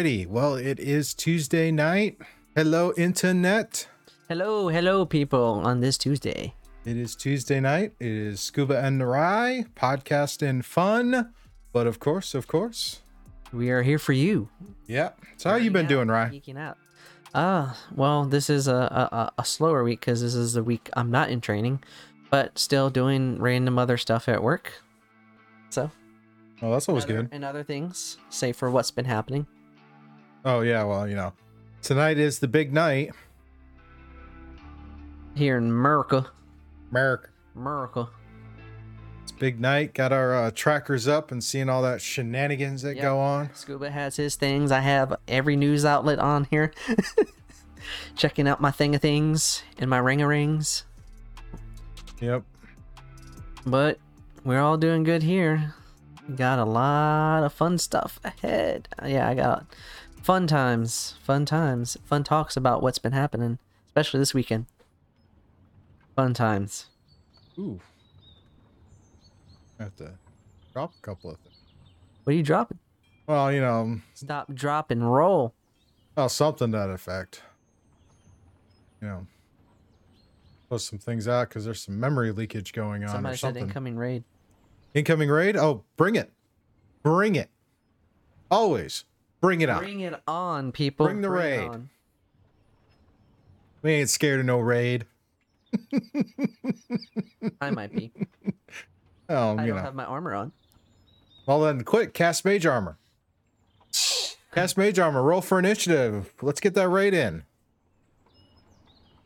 Well, it is Tuesday night. Hello, internet. Hello, hello, people, on this Tuesday. It is Tuesday night. It is Scuba and Narai podcast and fun. But of course, of course. We are here for you. Yeah. So how you been Geeking doing, out, Rye? Geeking out. Ah, well, this is a, a, a- a slower week because this is the week I'm not in training, but still doing random other stuff at work. So, Oh, that's always and other- good. And other things, say for what's been happening. Oh yeah. Well, you know, tonight is the big night. Here in America. America. America. It's big night. Got our uh, trackers up and seeing all that shenanigans that Yep. go on. Scuba has his things. I have every news outlet on here. Checking out my thing of things and my ring of rings. Yep. But we're all doing good here. Got a lot of fun stuff ahead. Yeah, I got fun times, fun times, fun talks about what's been happening, especially this weekend. Fun times. Ooh. Have to drop a couple of things. What are you dropping? Well, you know, Stop, drop, and roll. Oh, something to that effect. You know, post some things out because there's some memory leakage going on Somebody or said something. incoming raid. Incoming raid? Oh, bring it. Bring it. Always. Bring it on. Bring it on, people. Bring the it raid. We ain't scared of no raid. I might be. Oh, I don't know. have my armor on. Well then, quick, cast mage armor. Cast mage armor. Roll for initiative. Let's get that raid in.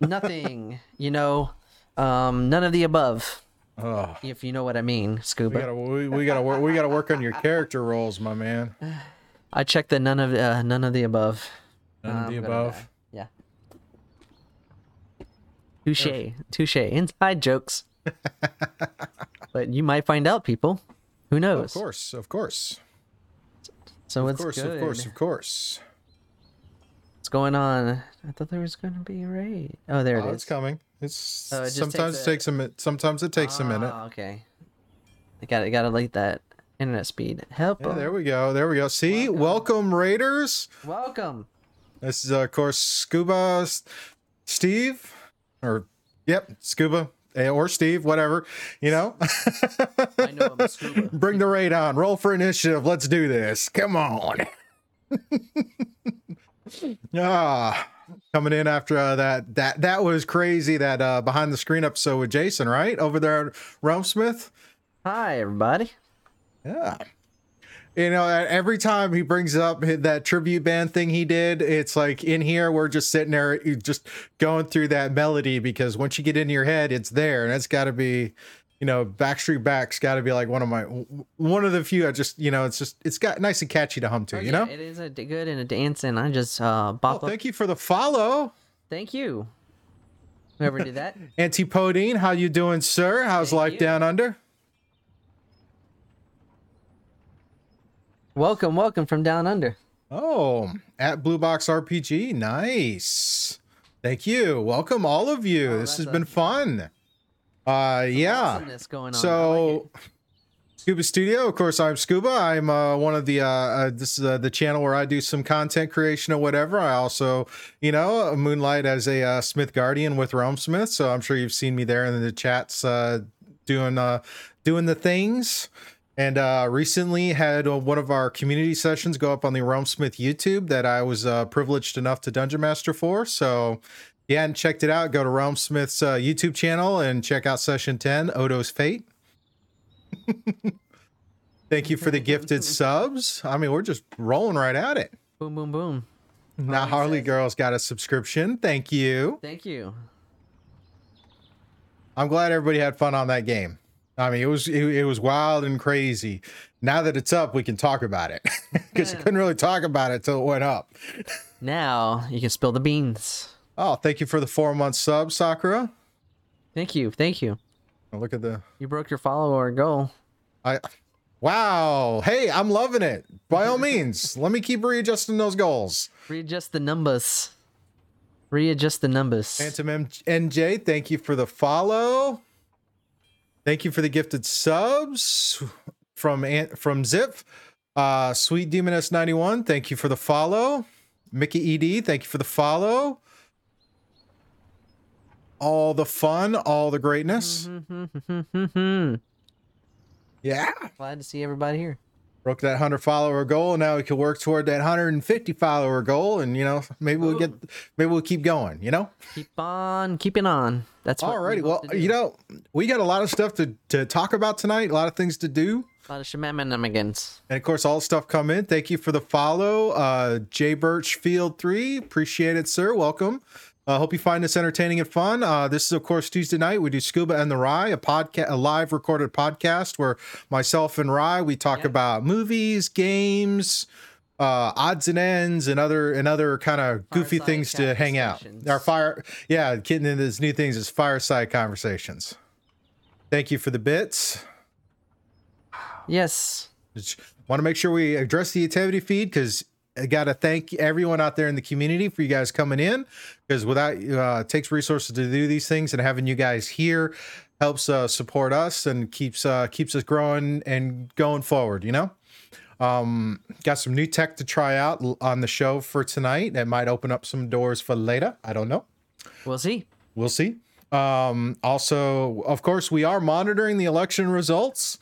Nothing. you know, um, none of the above. Oh, If you know what I mean, we Scuba. gotta we, we gotta work we gotta work on your character roles, my man. I checked the none of uh, none of the above. None of the above. Yeah. Touche. Touche. Inside jokes. but you might find out, people. Who knows? Of course, of course, So of it's course, good. of course, of course. What's going on? I thought there was going to be a raid. Oh, there it is. Oh, it it's coming. It's Oh, it just sometimes takes a- takes a minute. Sometimes it takes a minute. Ah, okay. I got to got to like that internet speed. Help. Yeah, there we go. There we go. See, welcome, Raiders. Welcome. This is uh, of course Scuba Steve, or yep, Scuba eh, or Steve, whatever. You know. I know I'm Scuba. Bring the raid on. Roll for initiative. Let's do this. Come on. ah, coming in after uh, that. That that was crazy. That uh, behind the screen episode with Jason, right over there, at Realmsmith. Hi, everybody. Yeah. You know, every time he brings up that tribute band thing he did, it's like in here we're just sitting there, just going through that melody because once you get into your head, it's there, and it's got to be, you know, Backstreet Back's got to be like one of my one of the few. I just, you know, it's just it's got nice and catchy to hum to, Oh, you yeah, know. it is a good and a dancing. I just uh Oh, bop up. thank you for the follow, Thank you. Whoever did that. Antipodine. How you doing, sir? How's Thank life you. down under? Welcome, welcome from down under. Oh, at Blue Box RPG. Nice. Thank you. Welcome all of you. Oh, this has a- been fun. Uh yeah. Going on. So like. Scuba Studio, of course I'm Scuba. I'm uh, one of the uh, uh this is uh, the channel where I do some content creation or whatever. I also, you know, moonlight as a uh, Smith Guardian with Realm Smith, so I'm sure you've seen me there in the chats uh doing uh doing the things. And uh, recently had uh, one of our community sessions go up on the Realm Smith YouTube that I was uh, privileged enough to Dungeon Master for. So, if you hadn't checked it out, go to Realm Smith's uh, YouTube channel and check out session 10, Odo's Fate. Thank you for the gifted subs. I mean, we're just rolling right at it. boom, boom, boom. Now, Harley Harley says- Girl's got a subscription. Thank you. Thank you. I'm glad everybody had fun on that game. I mean, it was it, it was wild and crazy. Now that it's up, we can talk about it because you couldn't really talk about it till it went up. Now you can spill the beans. Oh, thank you for the four month sub, Sakura. Thank you. Thank you. Oh, Look at the You broke your follower goal. I. Wow. Hey, I'm loving it. By all means, let me keep readjusting those goals. Readjust the numbers. Readjust the numbers. Phantom M- NJ, thank you for the follow. Thank you for the gifted subs from Ant- from Zip. Uh, Sweet Demoness 91, thank you for the follow. Mickey ED, thank you for the follow. All the fun, all the greatness. Mm-hmm. Yeah. Glad to see everybody here. Broke that 100 follower goal. Now we can work toward that 150 follower goal. And, you know, maybe we'll get, maybe we'll keep going, you know? Keep on keeping on. That's what we Alrighty. Well, you know, we got a lot of stuff to, to talk about tonight, a lot of things to do. a lot of shenanigans. And of course, all the stuff come in. Thank you for the follow. Uh, J Birch Field 3. Appreciate it, sir. Welcome. I uh, hope you find this entertaining and fun. Uh, this is, of course, Tuesday night. We do Scuba and the Rye, a podcast, a live recorded podcast where myself and Rye we talk Yeah. about movies, games, uh, odds and ends, and other and other kind of goofy things to hang out. Our fire, yeah, getting into these new things is fireside conversations. Thank you for the bits. Yes. Want to make sure we address the activity feed because I got to thank everyone out there in the community for you guys coming in because without uh, it takes resources to do these things and having you guys here helps uh, support us and keeps uh, keeps us growing and going forward. You know, um, got some new tech to try out on the show for tonight that might open up some doors for later. I don't know. We'll see. We'll see. Um, also, of course, we are monitoring the election results.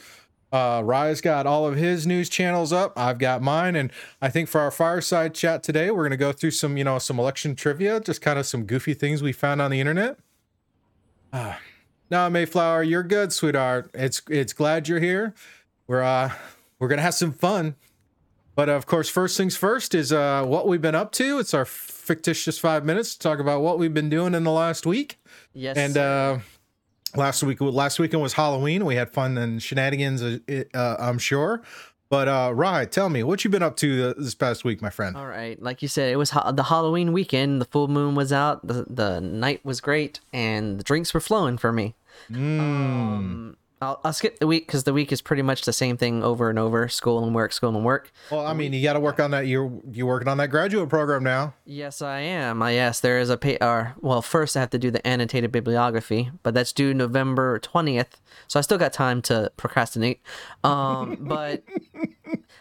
Uh, Rye's got all of his news channels up. I've got mine, and I think for our fireside chat today, we're going to go through some, you know, some election trivia, just kind of some goofy things we found on the internet. Ah, no, Mayflower, you're good, sweetheart. It's it's glad you're here. We're uh we're gonna have some fun. But of course, first things first is uh, what we've been up to. It's our fictitious five minutes to talk about what we've been doing in the last week. Yes. And uh, last week, last weekend was Halloween. We had fun and shenanigans, uh, uh, I'm sure. But uh, Rye, tell me what you been up to this past week, my friend. All right, like you said, it was ha- the Halloween weekend. The full moon was out. The the night was great, and the drinks were flowing for me. Mm. Um, I'll, I'll skip the week because the week is pretty much the same thing over and over: school and work, school and work. Well, I mean, you got to work on that. You're you're working on that graduate program now. Yes, I am. I yes, there is a pay. Or well, first I have to do the annotated bibliography, but that's due November twentieth. So I still got time to procrastinate. Um, but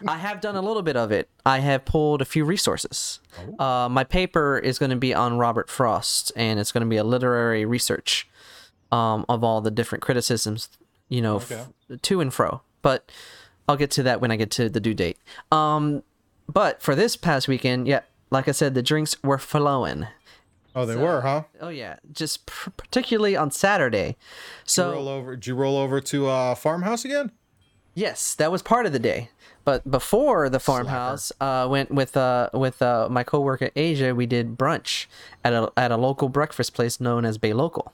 I have done a little bit of it. I have pulled a few resources. Uh, my paper is going to be on Robert Frost, and it's going to be a literary research um, of all the different criticisms, you know, f- to and fro. But I'll get to that when I get to the due date. Um, but for this past weekend, yeah, like I said, the drinks were flowing. Oh, they were, huh? Oh yeah, just pr- particularly on Saturday. So roll over. Did you roll over to uh, farmhouse again? Yes, that was part of the day. But before the farmhouse, uh, went with uh with uh my coworker Asia. We did brunch at a at a local breakfast place known as Bay Local,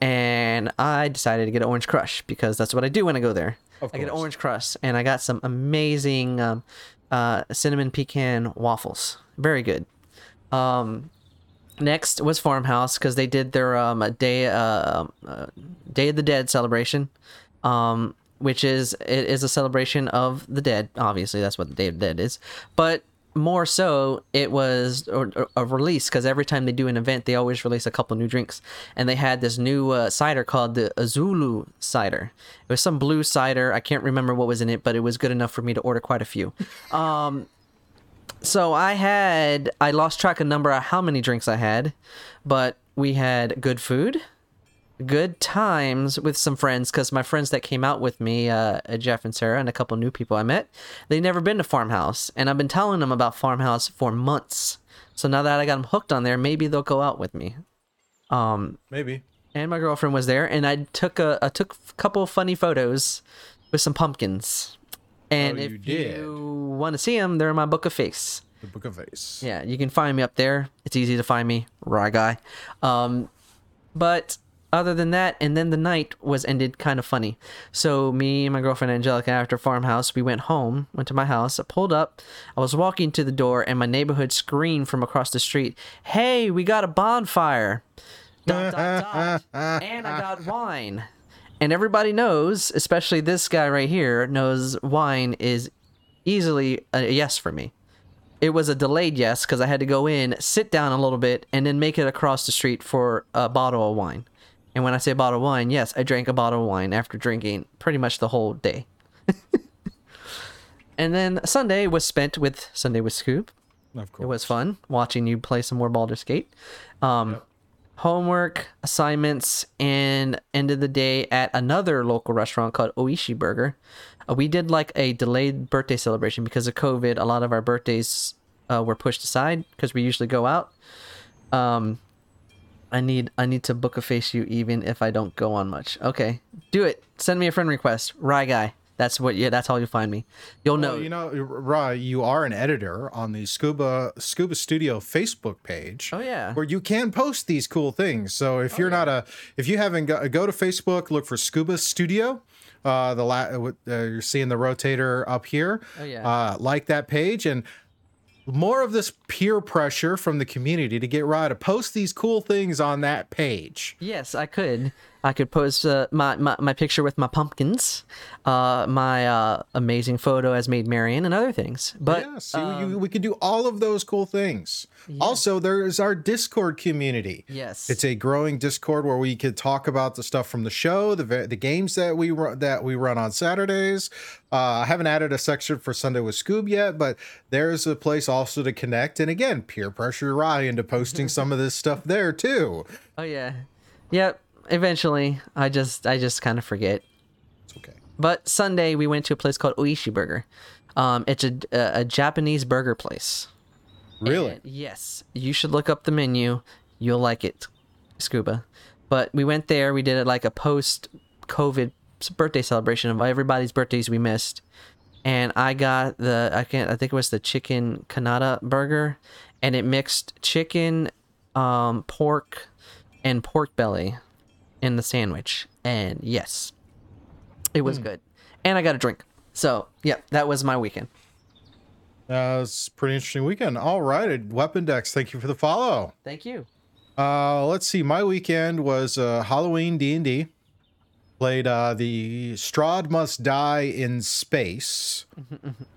and I decided to get an orange crush because that's what I do when I go there. I get an orange crush, and I got some amazing um, uh, cinnamon pecan waffles. Very good. Um, next was farmhouse because they did their um a day uh, uh Day of the Dead celebration, um which is it is a celebration of the dead. Obviously, that's what the Day of the Dead is, but more so it was a release because every time they do an event they always release a couple new drinks. And they had this new uh, cider called the azulu cider. It was some blue cider. I can't remember what was in it but it was good enough for me to order quite a few. Um so I had I lost track of number of how many drinks I had, but we had good food, good times with some friends because my friends that came out with me, uh, Jeff and Sarah, and a couple new people I met, they never been to Farmhouse, and I've been telling them about Farmhouse for months. So now that I got them hooked on there, maybe they'll go out with me. Um, Maybe. and my girlfriend was there, and I took a I took a couple funny photos with some pumpkins. And Oh, if you did. you want to see them, they're in my book of face. The Book of Face. Yeah, you can find me up there. It's easy to find me, Rye Guy. Um, but other than that, and then the night was ended kind of funny. So me and my girlfriend Angelica, after farmhouse, we went home, went to my house, I pulled up, I was walking to the door, and my neighborhood screamed from across the street, "Hey, we got a bonfire!" Dot, dot, dot. and I got wine. And everybody knows, especially this guy right here, knows wine is easily a yes for me. It was a delayed yes because I had to go in, sit down a little bit, and then make it across the street for a bottle of wine. And when I say bottle of wine, yes, I drank a bottle of wine after drinking pretty much the whole day. and then Sunday was spent with Sunday with Scoop. Of course. It was fun watching you play some more Baldur's Gate. Um, Homework, assignments, and end of the day at another local restaurant called Oishi Burger. Uh, we did like a delayed birthday celebration because of COVID. A lot of our birthdays uh, were pushed aside because we usually go out. Um, I need I need to book a face you even if I don't go on much. Okay, do it. Send me a friend request. Rye guy. That's what. Yeah, that's how you find me. You'll know. Well, you know, Ra, you are an editor on the Scuba Scuba Studio Facebook page. Oh, yeah. where you can post these cool things. So if you're not a, if you haven't go, go to Facebook, look for Scuba Studio. Uh, the la- uh, you're seeing the rotator up here. Oh, yeah. Uh, like that page and more of this peer pressure from the community to get Ra to post these cool things on that page. Yes, I could. I could post uh, my, my my picture with my pumpkins, uh, my uh, amazing photo as Maid Marian, and other things. But yeah, see, um, you, we could do all of those cool things. Also, there's our Discord community. Yes. it's a growing Discord where we could talk about the stuff from the show, the the games that we run that we run on Saturdays. Uh, I haven't added a section for Sunday with Scoob yet, but there's a place also to connect. And again, peer pressure Rye into posting some of this stuff there too. oh yeah, yep. Eventually, I just I just kind of forget. It's okay. But Sunday we went to a place called Oishi Burger. Um, it's a, a, a Japanese burger place. Really? And yes, you should look up the menu. You'll like it, Scuba. But we went there. We did it like a post-COVID birthday celebration of everybody's birthdays we missed. And I got the I can't I think it was the chicken Kanata burger, and it mixed chicken, um, pork, and pork belly in the sandwich. And yes, it was good. And I got a drink. So yeah, that was my weekend. Uh, it's a pretty interesting weekend. All right, Weapon Dex, thank you for the follow. Thank you. Uh, let's see. My weekend was uh, Halloween D and D. Played uh, the Strahd Must Die in Space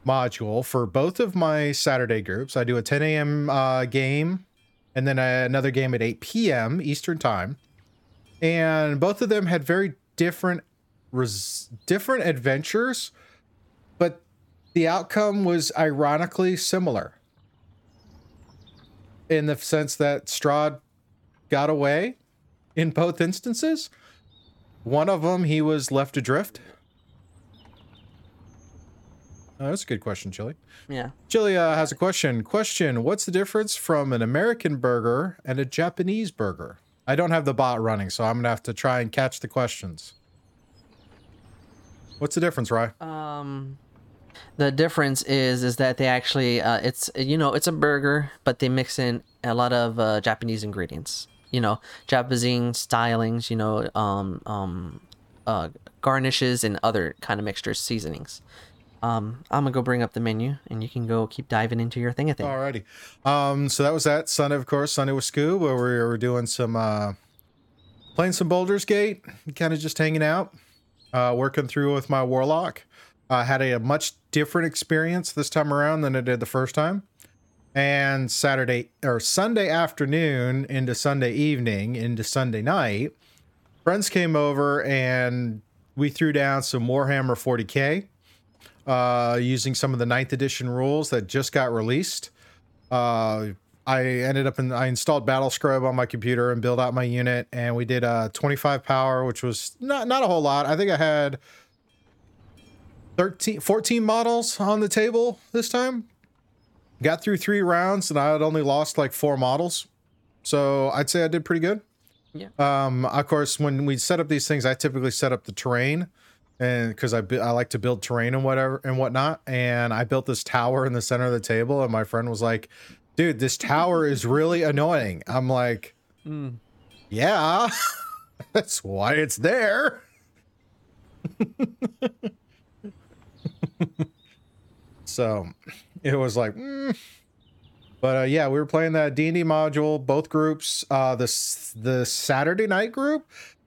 module for both of my Saturday groups. I do a 10 a.m. Uh, game, and then another game at 8 p.m. Eastern time. And both of them had very different, res- different adventures, but the outcome was ironically similar. In the sense that Strahd got away in both instances. One of them, he was left adrift. Oh, that's a good question, Chili. Yeah. Chili uh, has a question. Question What's the difference from an American burger and a Japanese burger? I don't have the bot running, so I'm going to have to try and catch the questions. What's the difference, Rye? Um, the difference is is that they actually uh, it's you know it's a burger, but they mix in a lot of uh, Japanese ingredients. You know, Japanese stylings. You know, um, um, uh, garnishes and other kind of mixtures, seasonings. Um, I'm gonna go bring up the menu, and you can go keep diving into your thing. I think. Alrighty. Um, so that was that Sunday, of course, Sunday with Scoob, where we were doing some uh playing some Baldur's Gate, kind of just hanging out, uh, working through with my warlock. I had a, a much different experience this time around than I did the first time. And Saturday or Sunday afternoon into Sunday evening into Sunday night, friends came over and we threw down some Warhammer 40k uh, using some of the ninth edition rules that just got released. Uh, I ended up in I installed BattleScribe on my computer and built out my unit, and we did uh 25 power, which was not not a whole lot. I think I had 13, 14 models on the table this time. Got through three rounds, and I had only lost like four models, so I'd say I did pretty good. Yeah. Um, of course, when we set up these things, I typically set up the terrain, and because I I like to build terrain and whatever and whatnot. And I built this tower in the center of the table, and my friend was like, "Dude, this tower is really annoying." I'm like, "Yeah, that's why it's there." so it was like, mm. but uh, yeah, we were playing that D and D module, both groups. Uh, the the Saturday night group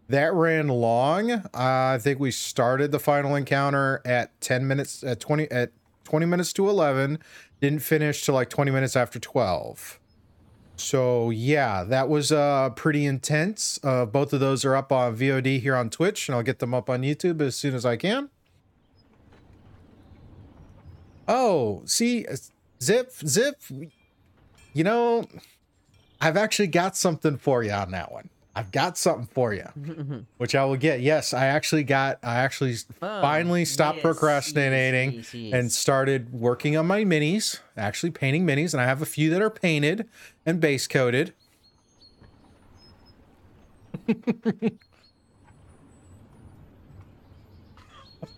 that ran long. Uh, I think we started the final encounter at ten minutes at twenty at twenty minutes to eleven. Didn't finish till like twenty minutes after twelve. So yeah, that was uh pretty intense. Uh, both of those are up on VOD here on Twitch, and I'll get them up on YouTube as soon as I can. Oh, see, Zip, Zip, you know, I've actually got something for you on that one. I've got something for you, which I will get. Yes, I actually got, I actually Oh, finally stopped yes, procrastinating yes, yes, and started working on my minis, actually painting minis. And I have a few that are painted and base coated.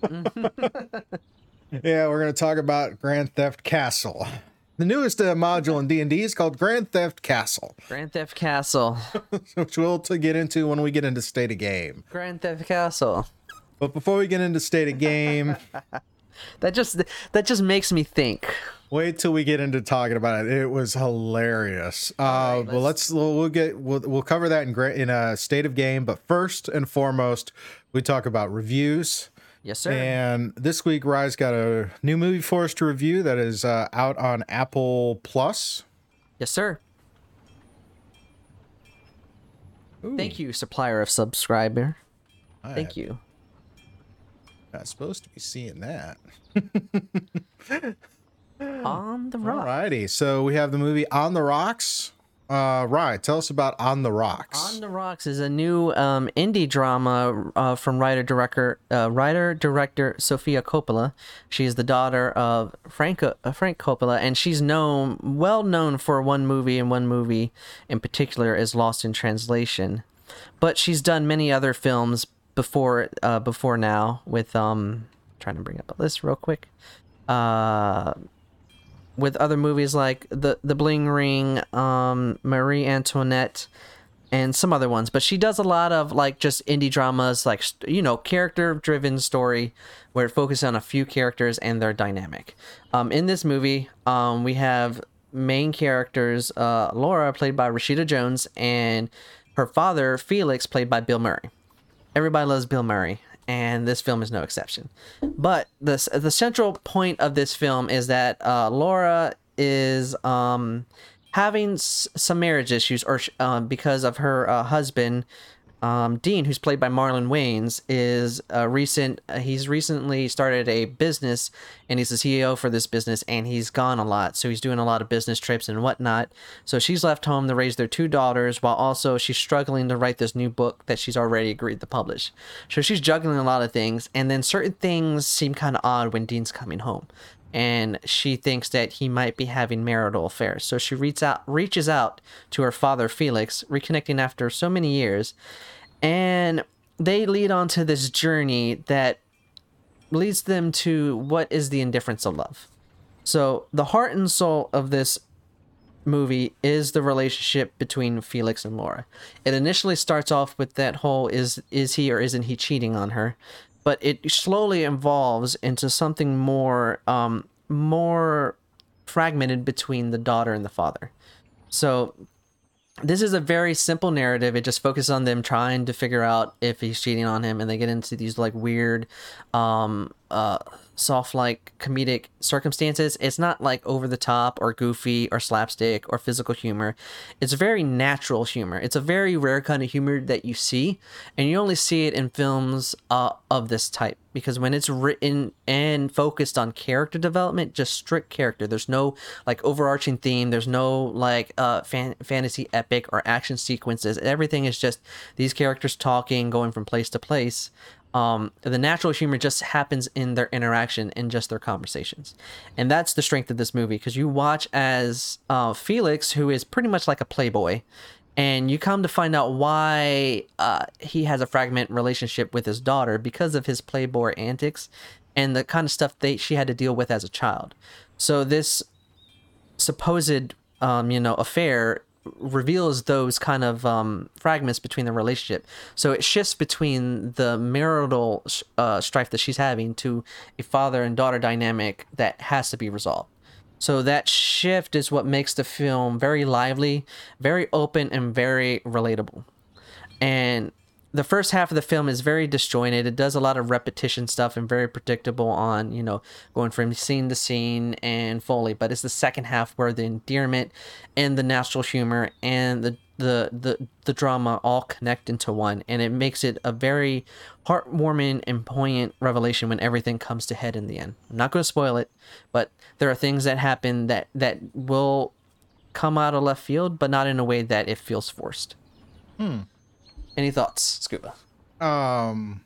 Yeah, we're going to talk about Grand Theft Castle. The newest uh, module in D&D is called Grand Theft Castle, Grand Theft Castle. which we'll to get into when we get into state of game. Grand Theft Castle. But before we get into state of game, That just that just makes me think. wait till we get into talking about it. It was hilarious. Uh, right, well, let's we'll, we'll get we'll, we'll cover that in in a state of game. But first and foremost, we talk about reviews. Yes, sir. And this week, Rye's got a new movie for us to review that is uh, out on Apple Plus. Yes, sir. Thank you, supplier of subscriber. Thank you. Not supposed to be seeing that. On the rock. Alrighty, so we have the movie On the Rocks. Uh, right, tell us about On the Rocks. On the Rocks is a new um, indie drama uh, from writer director uh, writer director Sofia Coppola. She's the daughter of Frank uh, Frank Coppola, and she's known well known for one movie and one movie in particular is Lost in Translation, but she's done many other films before uh, before now with um trying to bring up a list real quick. Uh, with other movies like the the Bling Ring, um, Marie Antoinette, and some other ones. But she does a lot of like just indie dramas, like you know, character driven story where it focuses on a few characters and their dynamic. Um, in this movie, um, we have main characters uh, Laura played by Rashida Jones and her father Felix played by Bill Murray everybody loves Bill Murray, and this film is no exception. But the the central point of this film is that uh, Laura is um, having s- some marriage issues, or um, because of her uh, husband. Um, Dean, who's played by Marlon Wayans, is a recent. Uh, he's recently started a business, and he's the CEO for this business, and he's gone a lot. So he's doing a lot of business trips and whatnot. So she's left home to raise their two daughters, while also she's struggling to write this new book that she's already agreed to publish. So she's juggling a lot of things, and then certain things seem kind of odd when Dean's coming home and she thinks that he might be having marital affairs. So she reaches out reaches out to her father Felix, reconnecting after so many years, and they lead on to this journey that leads them to what is the indifference of love. So the heart and soul of this movie is the relationship between Felix and Laura. It initially starts off with that whole is is he or isn't he cheating on her, but it slowly evolves into something more um more fragmented between the daughter and the father. So this is a very simple narrative. It just focuses on them trying to figure out if he's cheating on him, and they get into these like weird, um, uh, soft like comedic circumstances. It's not like over the top or goofy or slapstick or physical humor. It's very natural humor. It's a very rare kind of humor that you see, and you only see it in films uh, of this type because when it's written and focused on character development, just strict character. There's no like overarching theme. There's no like uh fan- fantasy epic or action sequences. Everything is just these characters talking, going from place to place. Um, the natural humor just happens in their interaction and just their conversations, and that's the strength of this movie because you watch as uh, Felix, who is pretty much like a playboy, and you come to find out why uh, he has a fragment relationship with his daughter because of his playboy antics and the kind of stuff that she had to deal with as a child. So this supposed um, you know affair reveals those kind of um, fragments between the relationship. So it shifts between the marital uh, strife that she's having to a father and daughter dynamic that has to be resolved. So that shift is what makes the film very lively, very open, and very relatable. And the first half of the film is very disjointed. It does a lot of repetition stuff and very predictable on, you know, going from scene to scene and Foley. But it's the second half where the endearment and the natural humor and the the the, the drama all connect into one and it makes it a very heartwarming and poignant revelation when everything comes to head in the end. I'm not going to spoil it, but there are things that happen that that will come out of left field, but not in a way that it feels forced. Hmm. Any thoughts, Scuba? Um,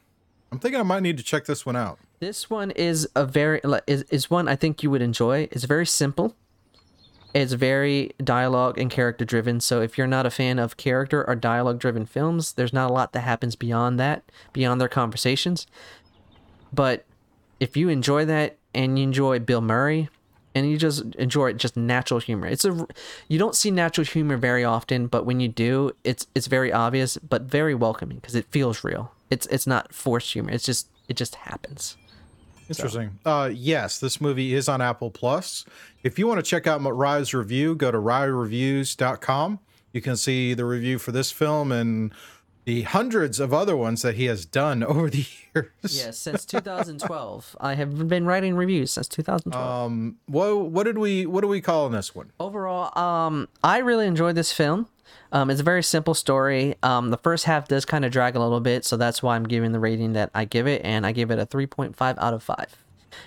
I'm thinking I might need to check this one out. This one is a very is, is one I think you would enjoy. It's very simple. It's very dialogue and character driven. So if you're not a fan of character or dialogue driven films, there's not a lot that happens beyond that, beyond their conversations. But if you enjoy that and you enjoy Bill Murray and you just enjoy it just natural humor. It's a you don't see natural humor very often, but when you do, it's it's very obvious but very welcoming because it feels real. It's it's not forced humor. It's just it just happens. Interesting. So. Uh, yes, this movie is on Apple Plus. If you want to check out Rye's review, go to ryeReviews.com. You can see the review for this film and the hundreds of other ones that he has done over the years. yes, since 2012. I have been writing reviews since 2012. Um, what what did we what do we call in this one? Overall, um, I really enjoyed this film. Um, it's a very simple story. Um, the first half does kind of drag a little bit, so that's why I'm giving the rating that I give it, and I give it a 3.5 out of 5.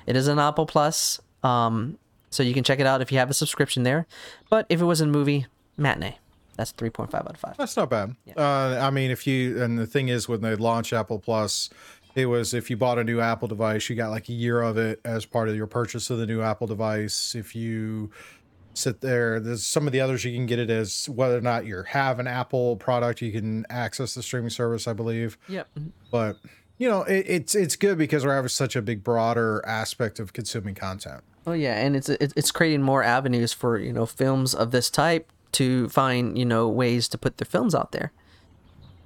It is an Apple Plus, um, so you can check it out if you have a subscription there. But if it was a movie, matinee. That's 3.5 out of 5. That's not bad. Yeah. Uh, I mean, if you, and the thing is, when they launched Apple Plus, it was if you bought a new Apple device, you got like a year of it as part of your purchase of the new Apple device. If you sit there, there's some of the others you can get it as whether or not you have an Apple product, you can access the streaming service, I believe. Yep. But you know, it, it's it's good because we're having such a big broader aspect of consuming content. Oh yeah, and it's it's creating more avenues for you know films of this type to find you know ways to put their films out there.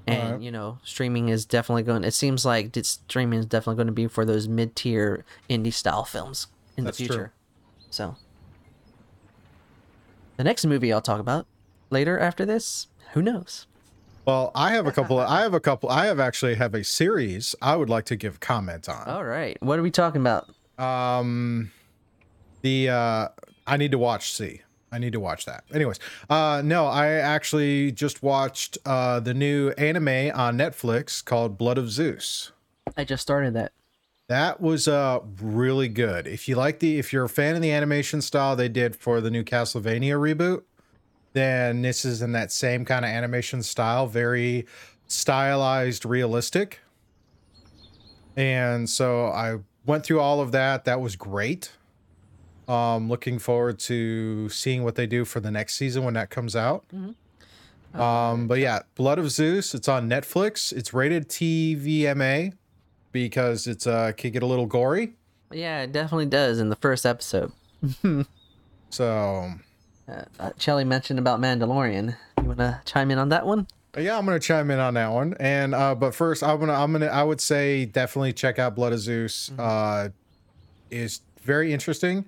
And right. you know streaming is definitely going it seems like streaming is definitely going to be for those mid-tier indie style films in That's the future. True. so the next movie i'll talk about later after this who knows? Well i have a couple of, i have a couple i have actually have a series i would like to give comment on. All right. What are we talking about? Um the uh i need to watch see I need to watch that. Anyways, uh, no, I actually just watched uh, the new anime on Netflix called Blood of Zeus. I just started that. That was uh really good. If you like the if you're a fan of the animation style they did for the new Castlevania reboot, then this is in that same kind of animation style, very stylized, realistic. And so I went through all of that. That was great. Um, looking forward to seeing what they do for the next season when that comes out. Mm-hmm. Um, but yeah, Blood of Zeus. It's on Netflix. It's rated TVMA because it's uh can get a little gory. Yeah, it definitely does in the first episode. so, uh, uh, Chelly mentioned about Mandalorian. You want to chime in on that one? Yeah, I'm gonna chime in on that one. And uh, but first, I'm gonna I'm gonna I would say definitely check out Blood of Zeus. Mm-hmm. Uh, is very interesting.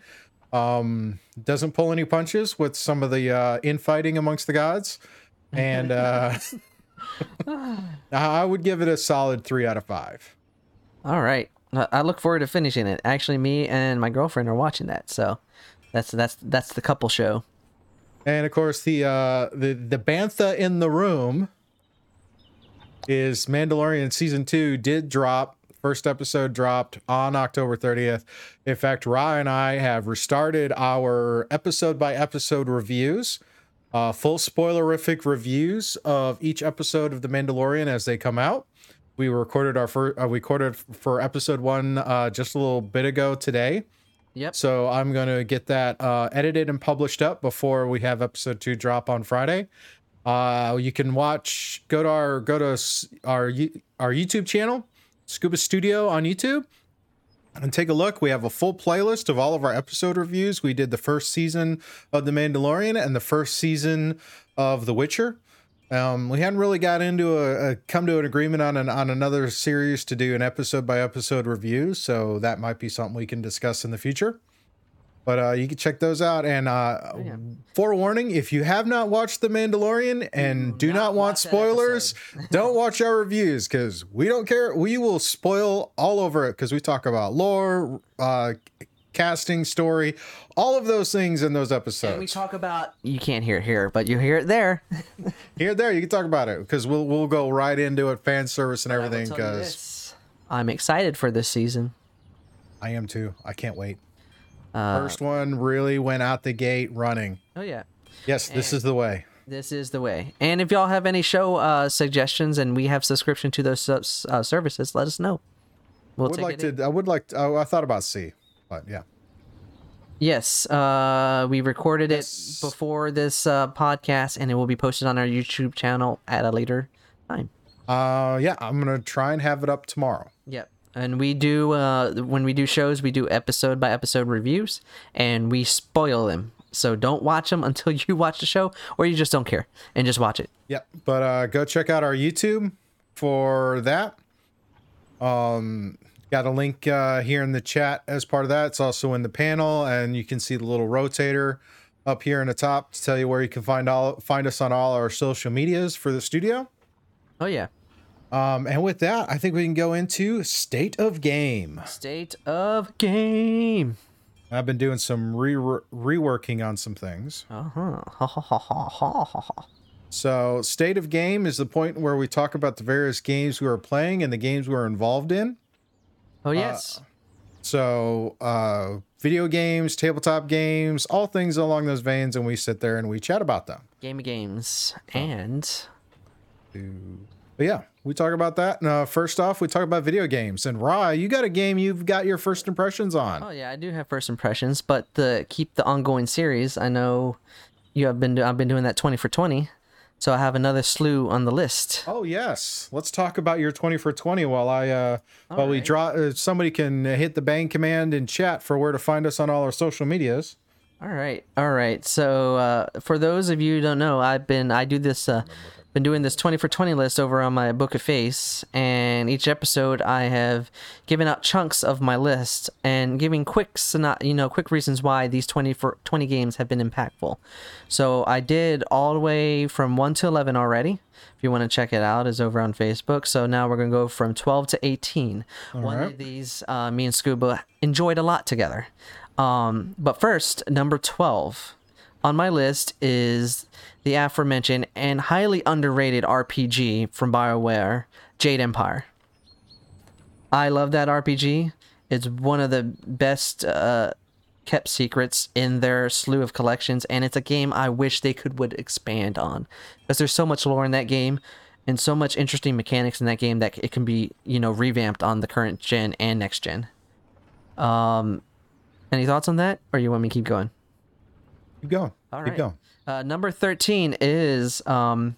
Um, doesn't pull any punches with some of the uh, infighting amongst the gods, and uh, I would give it a solid three out of five. All right, I look forward to finishing it. Actually, me and my girlfriend are watching that, so that's that's that's the couple show. And of course, the uh, the the bantha in the room is Mandalorian season two did drop First episode dropped on October 30th. In fact, Rye and I have restarted our episode by episode reviews, uh, full spoilerific reviews of each episode of The Mandalorian as they come out. We recorded our first, uh, we recorded for episode one uh, just a little bit ago today. Yep. So I'm going to get that uh, edited and published up before we have episode two drop on Friday. Uh, you can watch. Go to our go to our our YouTube channel. Scuba Studio on YouTube and take a look. We have a full playlist of all of our episode reviews. We did the first season of The Mandalorian and the first season of The Witcher. Um, we hadn't really got into a, a, come to an agreement on an on another series to do an episode by episode review, so that might be something we can discuss in the future. But uh, you can check those out. And uh, yeah. forewarning: if you have not watched The Mandalorian and do, not not, want spoilers, don't watch our reviews because we don't care. We will spoil all over it because we talk about lore, uh, casting, story, all of those things in those And we talk about you can't hear it here, but you hear it there. Here, there, you can talk about it because we'll we'll go right into it, fan service and everything. Because I'm excited for this season. I am too. I can't wait. Uh, First one really went out the gate running. oh yeah. Yes, this is the way. This is the way. And if y'all have any show uh, suggestions and we have subscription to those uh, services, let us know. We'll would take like it to. in. I would like. To, oh, I thought about C, but yeah. Yes, uh, we recorded Yes. it before this uh, podcast, and it will be posted on our YouTube channel at a later time. Uh, yeah, I'm gonna try and have it up tomorrow. Yep. And we do uh, when we do shows, we do episode by episode reviews, and we spoil them. So don't watch them until you watch the show, or you just don't care and just watch it. Yep. But uh, go check out our YouTube for that. Um, got a link uh, here in the chat as part of that. It's also in the panel, and you can see the little rotator up here in the top to tell you where you can find all find us on all our social medias for the studio. Oh yeah. Um, and with that, I think we can go into state of game. State of game. I've been doing some re- reworking on some things. Uh huh. Ha ha ha ha ha ha ha. So, state of game is the point where we talk about the various games we are playing and the games we're involved in. Oh yes. So, uh, video games, tabletop games, all things along those veins, and we sit there and we chat about them. Game of games and But yeah, we talk about that. Uh, first off, we talk about video games. And Rye, you got a game you've got your first impressions on. oh yeah, I do have first impressions, but the keep the ongoing series. I know you have been. do- I've been doing that twenty for twenty, so I have another slew on the list. Oh yes, let's talk about your twenty for twenty while I uh while we draw. Uh, somebody can hit the bang command in chat for where to find us on all our social medias. All right, all right. So uh, for those of you who don't know, I've been I do this uh, been doing this twenty for twenty list over on my Book of Face, and each episode I have given out chunks of my list and giving quick you know quick reasons why these twenty for twenty games have been impactful. So I did all the way from one to eleven already. If you want to check it out, is over on Facebook. So now we're gonna go from twelve to eighteen. One right. of these, uh, me and Scuba enjoyed a lot together. Um, but first, number 12 on my list is the aforementioned and highly underrated RPG from BioWare, Jade Empire. I love that RPG. It's one of the best uh, kept secrets in their slew of collections, and it's a game I wish they could would expand on because there's so much lore in that game and so much interesting mechanics in that game that it can be you know revamped on the current gen and next gen. Um, any thoughts on that, or you want me to keep going? Keep going. All Keep going. Uh, number 13 is um,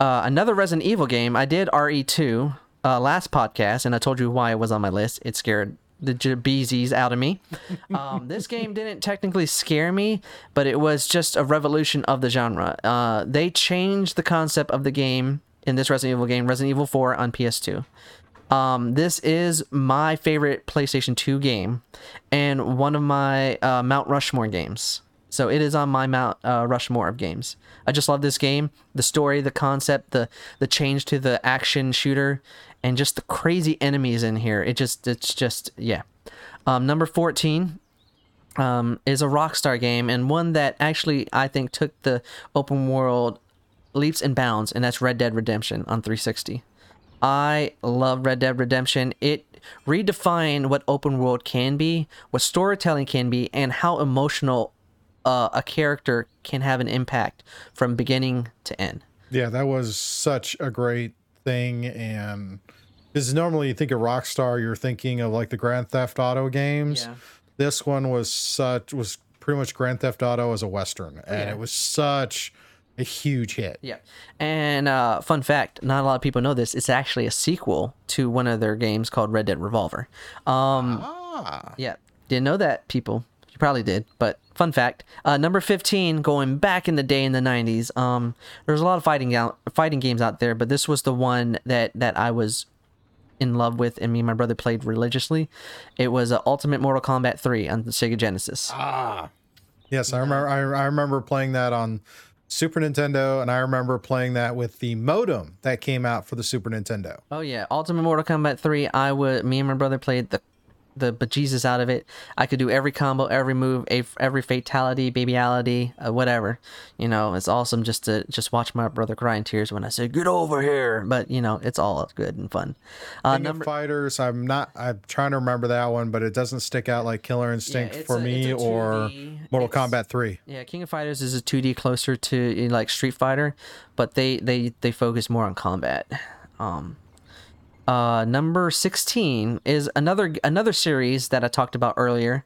uh, another Resident Evil game. I did RE2 uh, last podcast, and I told you why it was on my list. It scared the beezies out of me. Um, this game didn't technically scare me, but it was just a revolution of the genre. Uh, they changed the concept of the game in this Resident Evil game, Resident Evil 4 on PS2. Um, this is my favorite PlayStation 2 game and one of my uh, Mount Rushmore games. So it is on my Mount uh, Rushmore of games. I just love this game, the story, the concept, the the change to the action shooter, and just the crazy enemies in here. It just it's just yeah. Um, number 14 um, is a Rockstar game and one that actually I think took the open world leaps and bounds, and that's Red Dead Redemption on 360. I love Red Dead Redemption. It redefined what open world can be, what storytelling can be, and how emotional uh, a character can have an impact from beginning to end. Yeah, that was such a great thing. And because normally you think of Rockstar, you're thinking of like the Grand Theft Auto games. Yeah. This one was such was pretty much Grand Theft Auto as a western, and Yeah. it was such a huge hit. Yeah. And uh, fun fact, not a lot of people know this. It's actually a sequel to one of their games called Red Dead Revolver. Um, Ah, Yeah, didn't know that, people. You probably did, but fun fact. Uh, number fifteen, going back in the day in the '90s. Um, there's a lot of fighting out fighting games out there, but this was the one that that I was in love with, and me and my brother played religiously. It was uh, Ultimate Mortal Kombat 3 on the Sega Genesis. Ah, yes, I remember. I, I remember playing that on Super Nintendo, and I remember playing that with the modem that came out for the Super Nintendo. Oh yeah, Ultimate Mortal Kombat 3. I would me and my brother played the the bejesus out of it. I could do every combo, every move, every fatality, babyality, uh, whatever. You know, it's awesome just to just watch my brother cry in tears when I say "Get over here." But you know, it's all good and fun. Uh, King number fighters. I'm not. I'm trying to remember that one, but it doesn't stick out like Killer Instinct yeah, for a, me or Mortal Kombat 3. Yeah, King of Fighters is a 2D closer to like Street Fighter, but they they they focus more on combat. Um, uh, number 16 is another another series that I talked about earlier.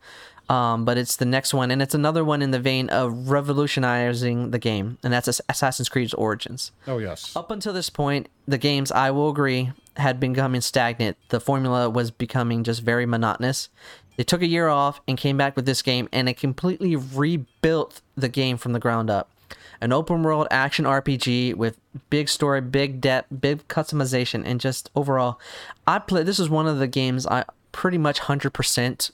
Um, but it's the next one, and it's another one in the vein of revolutionizing the game, and that's Assassin's Creed's Origins. Oh yes. Up until this point, the games I will agree had been becoming stagnant. The formula was becoming just very monotonous. They took a year off and came back with this game, and it completely rebuilt the game from the ground up an open world action RPG with big story, big depth, big customization, and just overall, I play. This is one of the games I pretty much hundred percent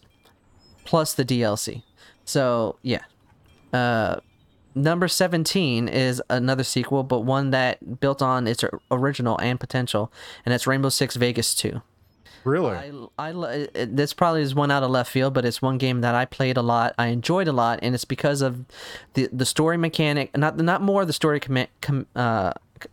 plus the DLC. So yeah, uh, number seventeen is another sequel, but one that built on its original and potential, and that's Rainbow Six Vegas Two. Really? I, I, this probably is one out of left field, but it's one game that I played a lot. I enjoyed a lot, and it's because of the the story mechanic. Not not more the story com, com, uh,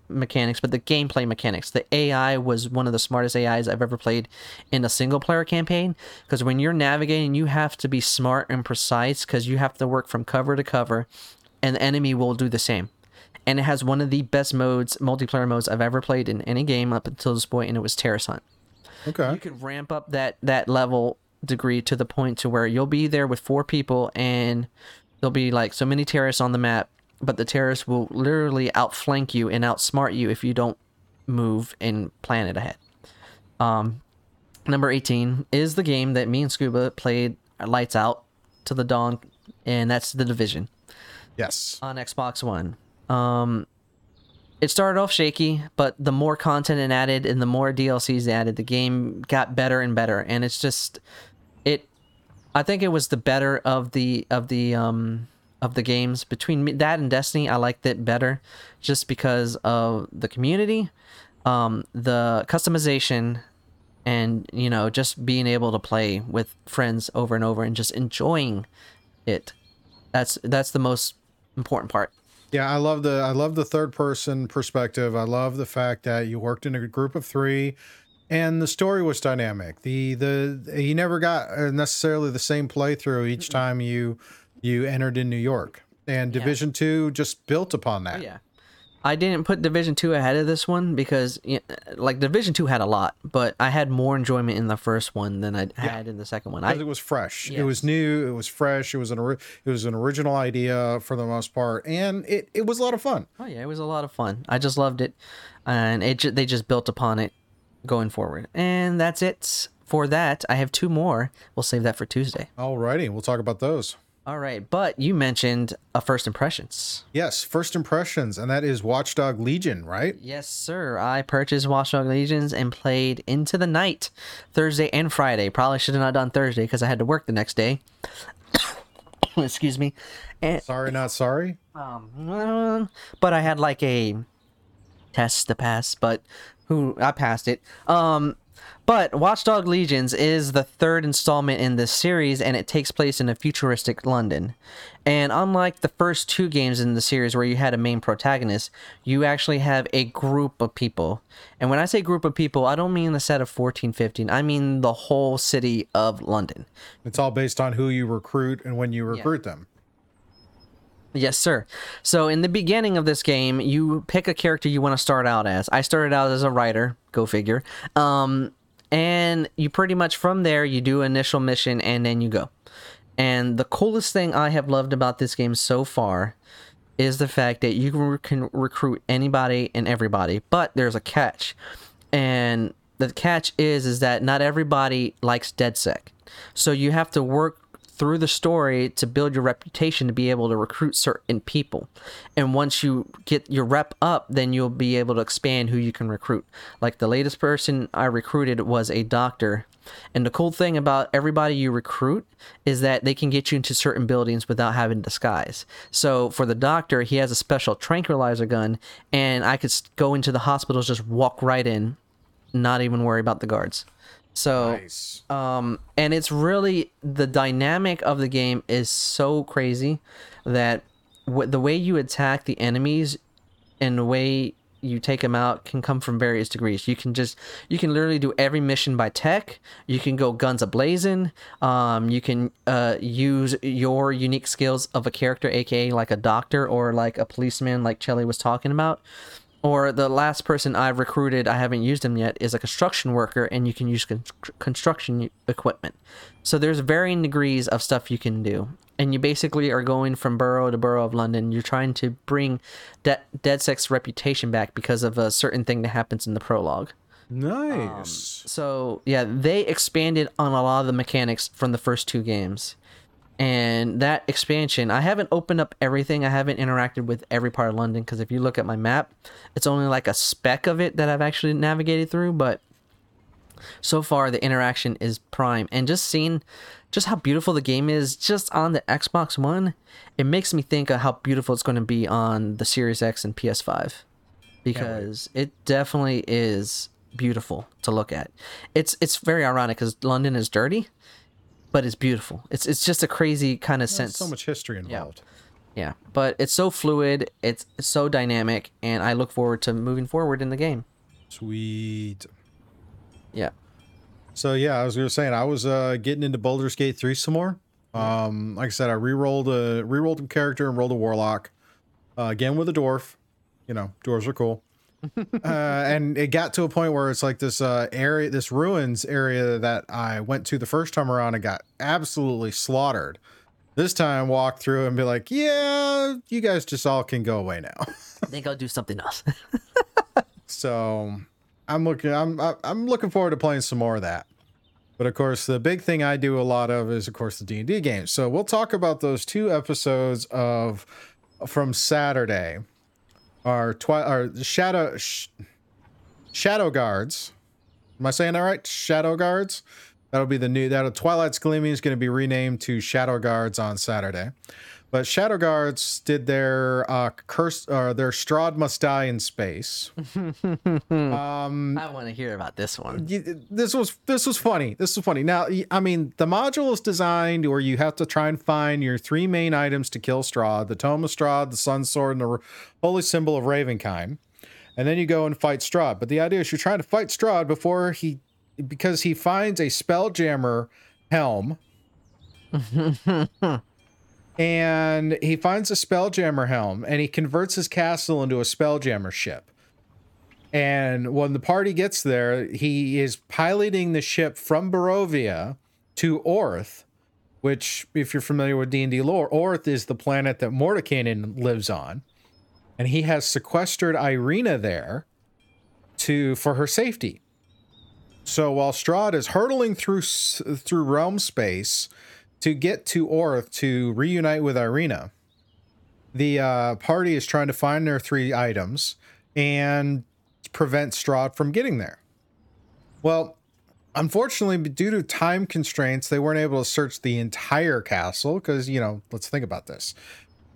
mechanics, but the gameplay mechanics. The AI was one of the smartest AIs I've ever played in a single player campaign. Because when you're navigating, you have to be smart and precise because you have to work from cover to cover, and the enemy will do the same and it has one of the best modes, multiplayer modes I've ever played in any game up until this point, and it was Terrorist Hunt. Okay. You could ramp up that that level degree to the point to where you'll be there with four people and there'll be like so many terrorists on the map, but the terrorists will literally outflank you and outsmart you if you don't move and plan it ahead. Um, number 18 is the game that me and Scuba played lights out to the dawn, and that's The Division. Yes. On Xbox One. Um, it started off shaky, but the more content it added and the more DLCs added, the game got better and better. And it's just it. I think it was the better of the of the um of the games between that and Destiny. I liked it better, just because of the community, um, the customization, and you know just being able to play with friends over and over and just enjoying it. That's that's the most important part. Yeah, I love the I love the third person perspective. I love the fact that you worked in a group of three, and the story was dynamic. The the you never got uh, necessarily the same playthrough each time you you entered in New York, and Division yeah. Two just built upon that. Oh, yeah. I didn't put Division Two ahead of this one because, like, Division Two had a lot, but I had more enjoyment in the first one than I had yeah. in the second one. Because it was fresh, yes. it was new, it was fresh, it was an it was an original idea for the most part, and it it was a lot of fun. Oh yeah, it was a lot of fun. I just loved it, and it they just built upon it going forward, and that's it for that. I have two more. We'll save that for Tuesday. Alrighty, we'll talk about those. All right, but you mentioned a first impressions. Yes, first impressions, and that is Watchdog Legion, right? Yes, sir. I purchased Watchdog Legions and played into the night, Thursday and Friday. Probably should have not done Thursday because I had to work the next day. Excuse me. And, sorry, not sorry. Um, but I had like a test to pass, but who I passed it. Um, but Watchdog Legions is the third installment in this series, and it takes place in a futuristic London. And unlike the first two games in the series where you had a main protagonist, you actually have a group of people. And when I say group of people, I don't mean the set of 14, 15. I mean the whole city of London. It's all based on who you recruit and when you recruit yeah. them. Yes, sir. So in the beginning of this game, you pick a character you want to start out as. I started out as a writer, go figure. Um, and you pretty much from there you do initial mission and then you go and the coolest thing i have loved about this game so far is the fact that you can recruit anybody and everybody but there's a catch and the catch is is that not everybody likes dedsec so you have to work through the story to build your reputation to be able to recruit certain people. And once you get your rep up, then you'll be able to expand who you can recruit. Like the latest person I recruited was a doctor. And the cool thing about everybody you recruit is that they can get you into certain buildings without having disguise. So for the doctor, he has a special tranquilizer gun, and I could go into the hospitals, just walk right in, not even worry about the guards. So Nice. um and it's really the dynamic of the game is so crazy that w- the way you attack the enemies and the way you take them out can come from various degrees. You can just you can literally do every mission by tech. You can go guns ablazing. Um you can uh use your unique skills of a character aka like a doctor or like a policeman like Chelly was talking about or the last person I've recruited, I haven't used him yet, is a construction worker, and you can use con- construction equipment. So there's varying degrees of stuff you can do, and you basically are going from borough to borough of London. You're trying to bring De- DedSec's reputation back because of a certain thing that happens in the prologue. Nice. Um, so yeah, they expanded on a lot of the mechanics from the first two games. And that expansion, I haven't opened up everything. I haven't interacted with every part of London because if you look at my map, it's only like a speck of it that I've actually navigated through. But so far, the interaction is prime. And just seeing just how beautiful the game is just on the Xbox One, it makes me think of how beautiful it's going to be on the Series X and PS5 because it definitely is beautiful to look at. It's it's very ironic because London is dirty, but it's beautiful. It's it's just a crazy kind of There's sense. so much history involved. Yeah, but it's so fluid. It's so dynamic, and I look forward to moving forward in the game. Sweet. Yeah. So yeah, I was gonna saying I was uh getting into Baldur's Gate 3 some more. Um, like I said, I re-rolled a re-rolled a character and rolled a warlock. Uh, again with a dwarf. You know, dwarves are cool. uh, and it got to a point where it's like this uh area, this ruins area that I went to the first time around and got absolutely slaughtered. This time, walk through and be like, "Yeah, you guys just all can go away now." I think I'll do something else. So I'm looking I'm I'm looking forward to playing some more of that. But of course, the big thing I do a lot of is of course the D&D games. So we'll talk about those two episodes of from Saturday. Our twi- our shadow sh- shadow guards. Am I saying that right? Shadow guards. That'll be the new that Twilight's Gleaming is going to be renamed to Shadow Guards on Saturday. But Shadow Guards did their uh curse or their Strahd must die in space. um I want to hear about this one. this was this was funny. This was funny. Now, I mean, the module is designed where you have to try and find your three main items to kill Strahd: the Tome of Strahd, the Sun Sword, and the Holy Symbol of Ravenkind. And then you go and fight Strahd. But the idea is you're trying to fight Strahd before he, because he finds a Spelljammer helm. and he finds a Spelljammer helm, and he converts his castle into a Spelljammer ship. And when the party gets there, he is piloting the ship from Barovia to Oerth, which, if you're familiar with D&D lore, Oerth is the planet that Mordenkainen lives on. And he has sequestered Irina there to for her safety. So while Strahd is hurtling through through Realmspace to get to Oerth to reunite with Irina, the uh, party is trying to find their three items and prevent Strahd from getting there. Well, unfortunately, due to time constraints, they weren't able to search the entire castle because, you know, let's think about this.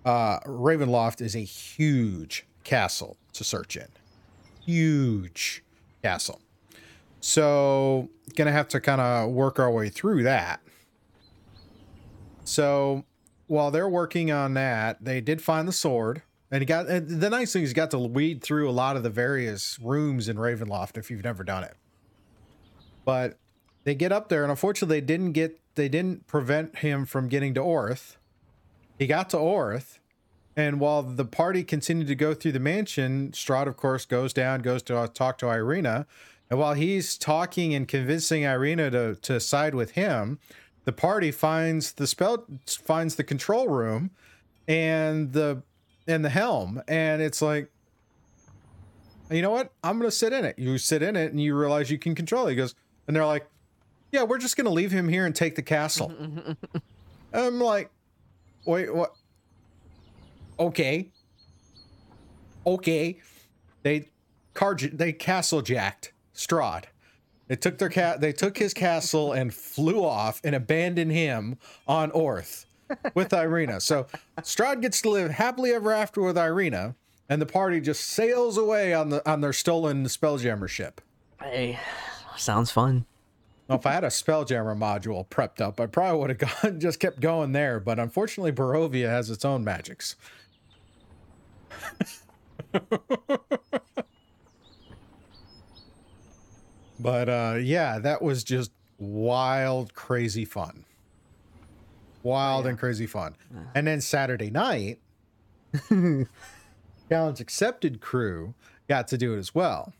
Uh, Ravenloft is a huge castle to search in. Huge castle. So, gonna have to kind of work our way through that. So, while they're working on that, they did find the sword. And he got and the nice thing is he got to weed through a lot of the various rooms in Ravenloft if you've never done it. But they get up there and unfortunately they didn't get they didn't prevent him from getting to Oerth. He got to Oerth, and while the party continued to go through the mansion, Strahd of course goes down, goes to talk to Irina. And while he's talking and convincing Irina to, to side with him, the party finds the spell finds the control room and the and the helm and it's like you know what i'm gonna sit in it you sit in it and you realize you can control it he goes and they're like yeah we're just gonna leave him here and take the castle I'm like, wait, what? Okay. Okay. They car they castle jacked Strahd. They took their cat they took his castle and flew off and abandoned him on Oerth with Irina. So Strahd gets to live happily ever after with Irina, and the party just sails away on the on their stolen spelljammer ship. Hey, sounds fun. Well, if I had a spelljammer module prepped up, I probably would have gone just kept going there. But unfortunately, Barovia has its own magics. but uh, yeah, that was just wild, crazy fun. Wild and crazy fun. And then Saturday night, challenge accepted crew got to do it as well.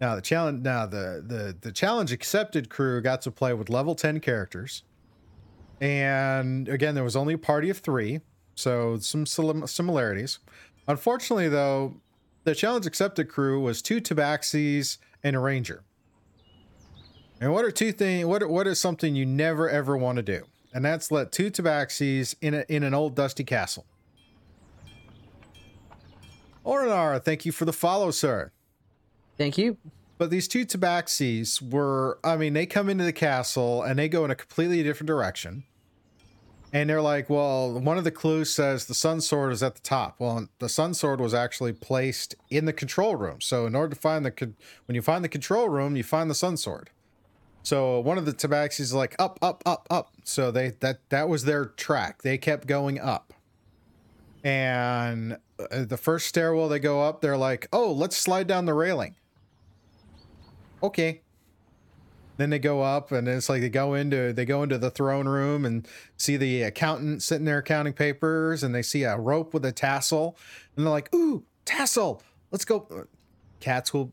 Now the challenge now the the the challenge accepted crew got to play with level 10 characters. And again, there was only a party of 3, so some similarities. Unfortunately though, the challenge accepted crew was two tabaxis and a ranger. And what are two things what are, what is something you never ever want to do? And that's let two tabaxis in a, in an old dusty castle. Orinar, thank you for the follow, sir. Thank you. But these two tabaxis were, I mean, they come into the castle and they go in a completely different direction. And they're like, well, one of the clues says the sun sword is at the top. Well, the sun sword was actually placed in the control room. So in order to find the, when you find the control room, you find the sun sword. So one of the tabaxis is like up, up, up, up. So they that that was their track. They kept going up. And uh, the first stairwell they go up, they're like, "Oh, let's slide down the railing." Okay. Then they go up, and it's like they go into they go into the throne room and see the accountant sitting there counting papers, and they see a rope with a tassel, and they're like, "Ooh, tassel! Let's go." Cats will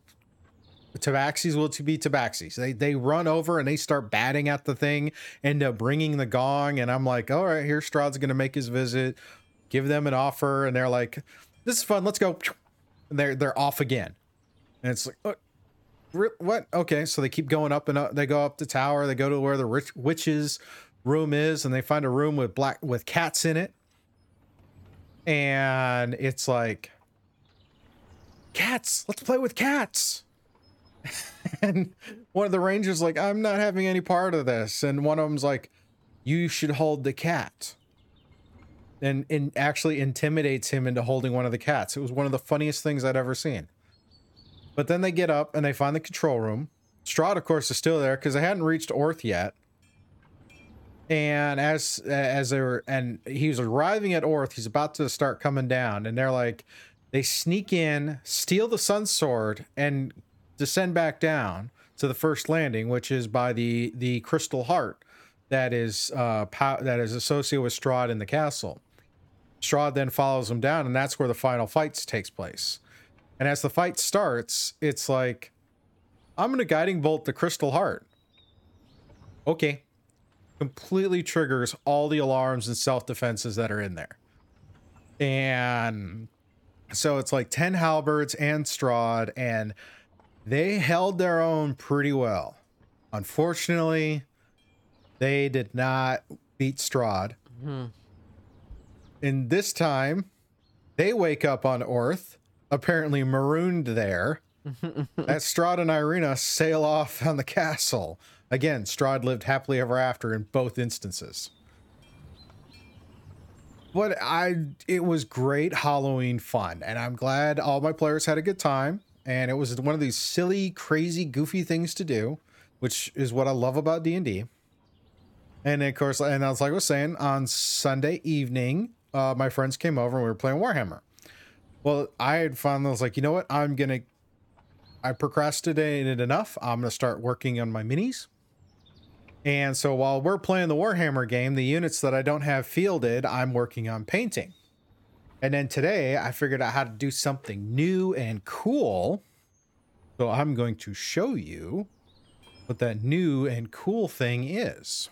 tabaxis will to be tabaxis. They they run over and they start batting at the thing, end up bringing the gong, and I'm like, all right, here Strahd's gonna make his visit, give them an offer, and they're like, this is fun, let's go. And they're they're off again, and it's like, uh, what? Okay, so they keep going up and up. They go up the tower. They go to where the rich witches room is, and they find a room with black with cats in it, and it's like, cats. Let's play with cats and one of the rangers like i'm not having any part of this. And one of them's like you should hold the cat. And, and actually intimidates him into holding one of the cats. It was one of the funniest things i'd ever seen. But then they get up and they find the control room. Strahd, of course is still there because they hadn't reached Oerth yet. And as as they were and he was arriving at Oerth he's about to start coming down. And they're like they sneak in steal the sun sword and descend back down to the first landing, which is by the the crystal heart that is uh, pow- that is associated with Strahd in the castle. Strahd then follows him down, and that's where the final fight takes place. And as the fight starts, it's like, I'm gonna guiding bolt the crystal heart. Okay, completely triggers all the alarms and self defenses that are in there, and so it's like ten halberds and Strahd and they held their own pretty well. Unfortunately, they did not beat Strahd. Mm-hmm. And this time, they wake up on Oerth, apparently marooned there. As Strahd and Irina sail off on the castle. Again, Strahd lived happily ever after in both instances. But I it was great Halloween fun, and I'm glad all my players had a good time and it was one of these silly, crazy, goofy things to do, which is what I love about D and D. And of course, and as like I was saying, on Sunday evening, uh, my friends came over and we were playing Warhammer. Well, I had I was like, you know what? I'm gonna. I procrastinated enough. I'm gonna start working on my minis. And so while we're playing the Warhammer game, the units that I don't have fielded, I'm working on painting. And then today I figured out how to do something new and cool. So I'm going to show you what that new and cool thing is.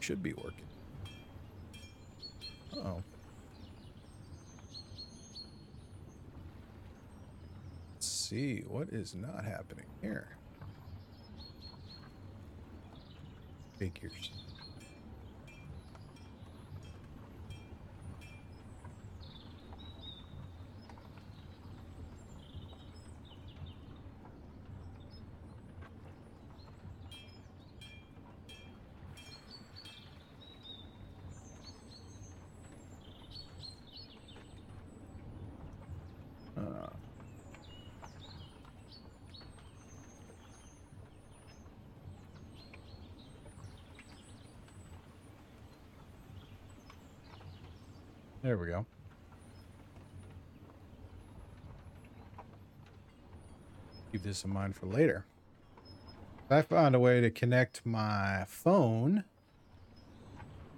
Should be working. Uh oh. Let's see what is not happening here. Figures. There we go. Keep this in mind for later. I found a way to connect my phone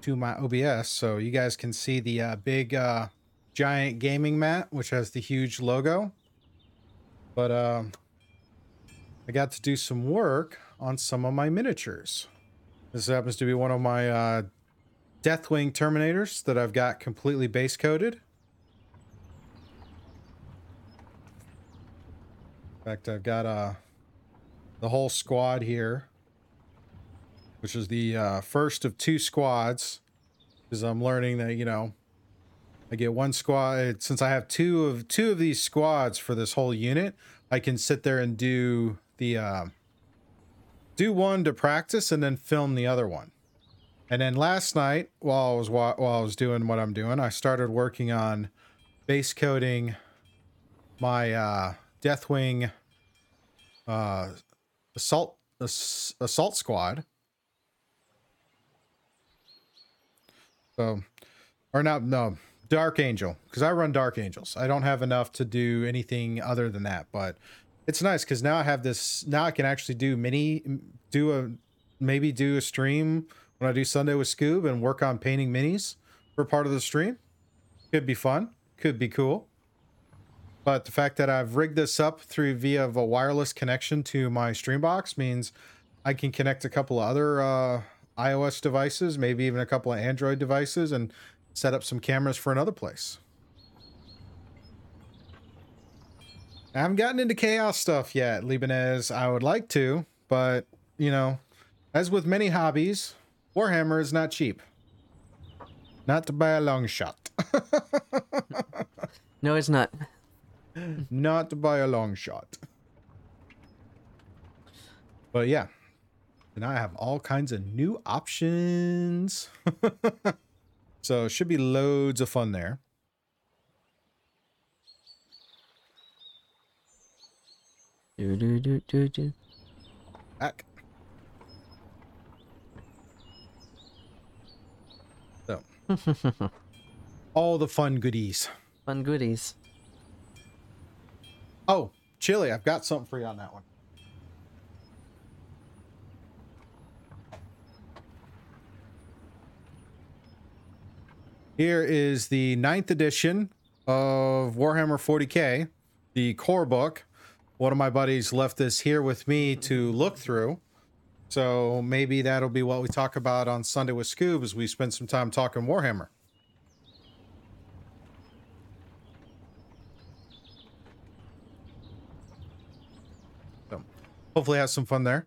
to my OBS so you guys can see the uh, big uh, giant gaming mat, which has the huge logo. But um, I got to do some work on some of my miniatures. This happens to be one of my uh, Deathwing Terminators that I've got completely base coated. In fact, I've got uh, the whole squad here, which is the uh, first of two squads, because I'm learning that you know I get one squad since I have two of two of these squads for this whole unit. I can sit there and do the uh, do one to practice and then film the other one. And then last night, while I was while I was doing what I'm doing, I started working on base coating my uh, Deathwing uh, assault ass- assault squad. So, or not no Dark Angel because I run Dark Angels. I don't have enough to do anything other than that, but it's nice because now I have this. Now I can actually do mini, do a maybe do a stream when I do Sunday with Scoob and work on painting minis for part of the stream. Could be fun. Could be cool. But the fact that I've rigged this up through via a wireless connection to my stream box means I can connect a couple of other uh, iOS devices, maybe even a couple of Android devices, and set up some cameras for another place. I haven't gotten into chaos stuff yet, Libanez. I would like to, but you know, as with many hobbies, Warhammer is not cheap. Not to buy a long shot. No, it's not. not to buy a long shot. But yeah. And I have all kinds of new options. so should be loads of fun there. Do do do do do. Back. So all the fun goodies. Fun goodies. Oh, chili, I've got something for you on that one. Here is the ninth edition of Warhammer 40k, the core book. One of my buddies left this here with me to look through. So maybe that'll be what we talk about on Sunday with Scoob as we spend some time talking Warhammer. So hopefully have some fun there.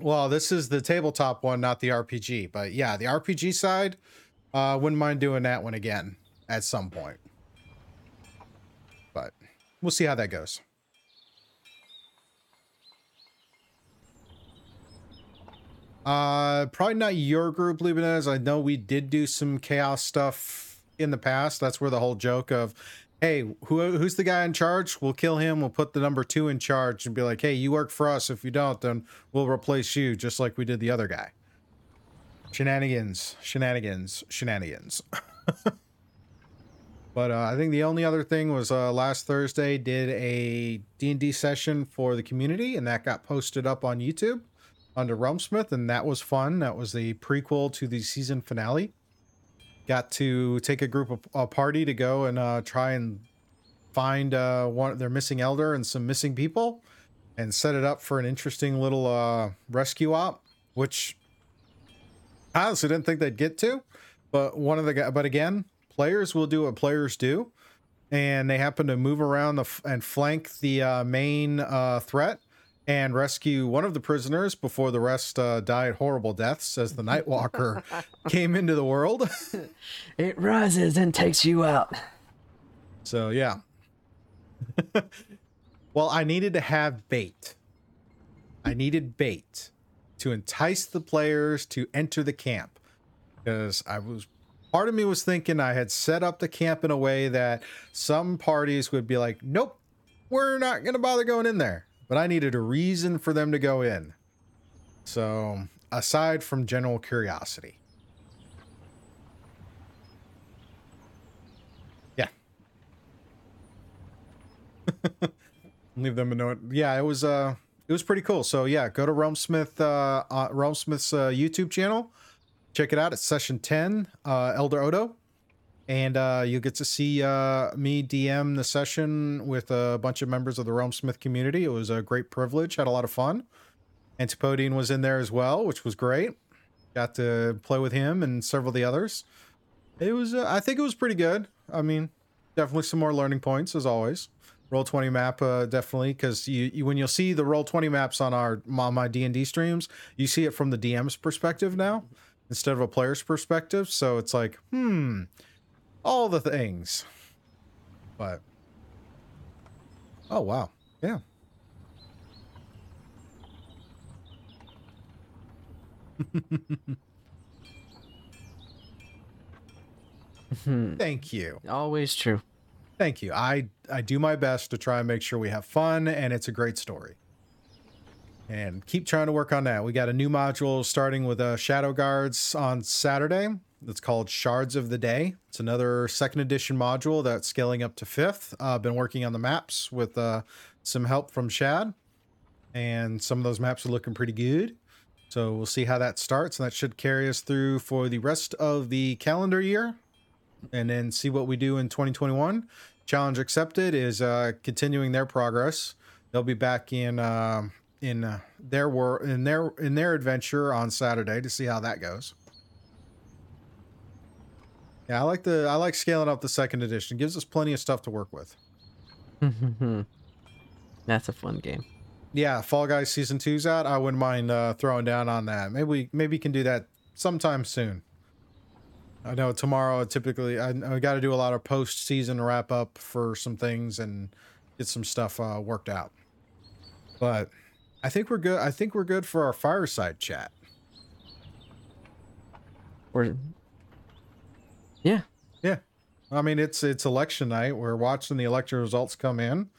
Well, this is the tabletop one, not the RPG. But yeah, the RPG side, uh, wouldn't mind doing that one again at some point. But we'll see how that goes. Uh, probably not your group, Lebanez. I know we did do some chaos stuff in the past. That's where the whole joke of, hey, who who's the guy in charge? We'll kill him. We'll put the number two in charge and be like, hey, you work for us. If you don't, then we'll replace you, just like we did the other guy. Shenanigans, shenanigans, shenanigans. but uh, I think the only other thing was uh, last Thursday did a D&D session for the community, and that got posted up on YouTube under Realmsmith, and that was fun. That was the prequel to the season finale. Got to take a group of a party to go and uh, try and find uh, one their missing elder and some missing people, and set it up for an interesting little uh, rescue op, which I honestly didn't think they'd get to. But one of the but again, players will do what players do, and they happen to move around the and flank the uh, main uh, threat and rescue one of the prisoners before the rest uh, died horrible deaths as the Nightwalker came into the world. It rises and takes you out. So yeah. well, I needed to have bait. I needed bait to entice the players to enter the camp because I was part of me was thinking I had set up the camp in a way that some parties would be like, "Nope, we're not going to bother going in there." But I needed a reason for them to go in. So, aside from general curiosity. Yeah. Leave them a note. Yeah, it was uh it was pretty cool. So yeah, go to Realmsmith uh, uh Realmsmith's uh, YouTube channel. Check it out. It's session 10, uh Elder Odo. And uh you'll get to see uh me DM the session with a bunch of members of the Realmsmith community. It was a great privilege, had a lot of fun. Antipodean was in there as well, which was great. Got to play with him and several of the others. It was, uh, I think it was pretty good. I mean, definitely some more learning points as always. Roll twenty map, uh, definitely, because you, you when you'll see the roll twenty maps on our on my D and D streams, you see it from the DM's perspective now instead of a player's perspective. So it's like, hmm, all the things. But oh wow, yeah. Thank you. Always true. Thank you. I I do my best to try and make sure we have fun and it's a great story. And keep trying to work on that. We got a new module starting with uh, Shadow Guards on Saturday. It's called Shards of the Day. It's another second edition module that's scaling up to fifth. I've uh, been working on the maps with uh, some help from Shad, and some of those maps are looking pretty good. So we'll see how that starts, and that should carry us through for the rest of the calendar year and then see what we do in 2021. Challenge accepted is uh, continuing their progress. They'll be back in uh, in uh, their work in their in their adventure on Saturday to see how that goes. Yeah, I like the I like scaling up the second edition. It gives us plenty of stuff to work with. That's a fun game. Yeah, Fall Guys season two's out. I wouldn't mind uh, throwing down on that. Maybe we maybe we can do that sometime soon. I know tomorrow typically I, I got to do a lot of post season wrap up for some things and get some stuff uh, worked out. But I think we're good. I think we're good for our fireside chat. We're yeah, Yeah, I mean it's it's election night. We're watching the election results come in.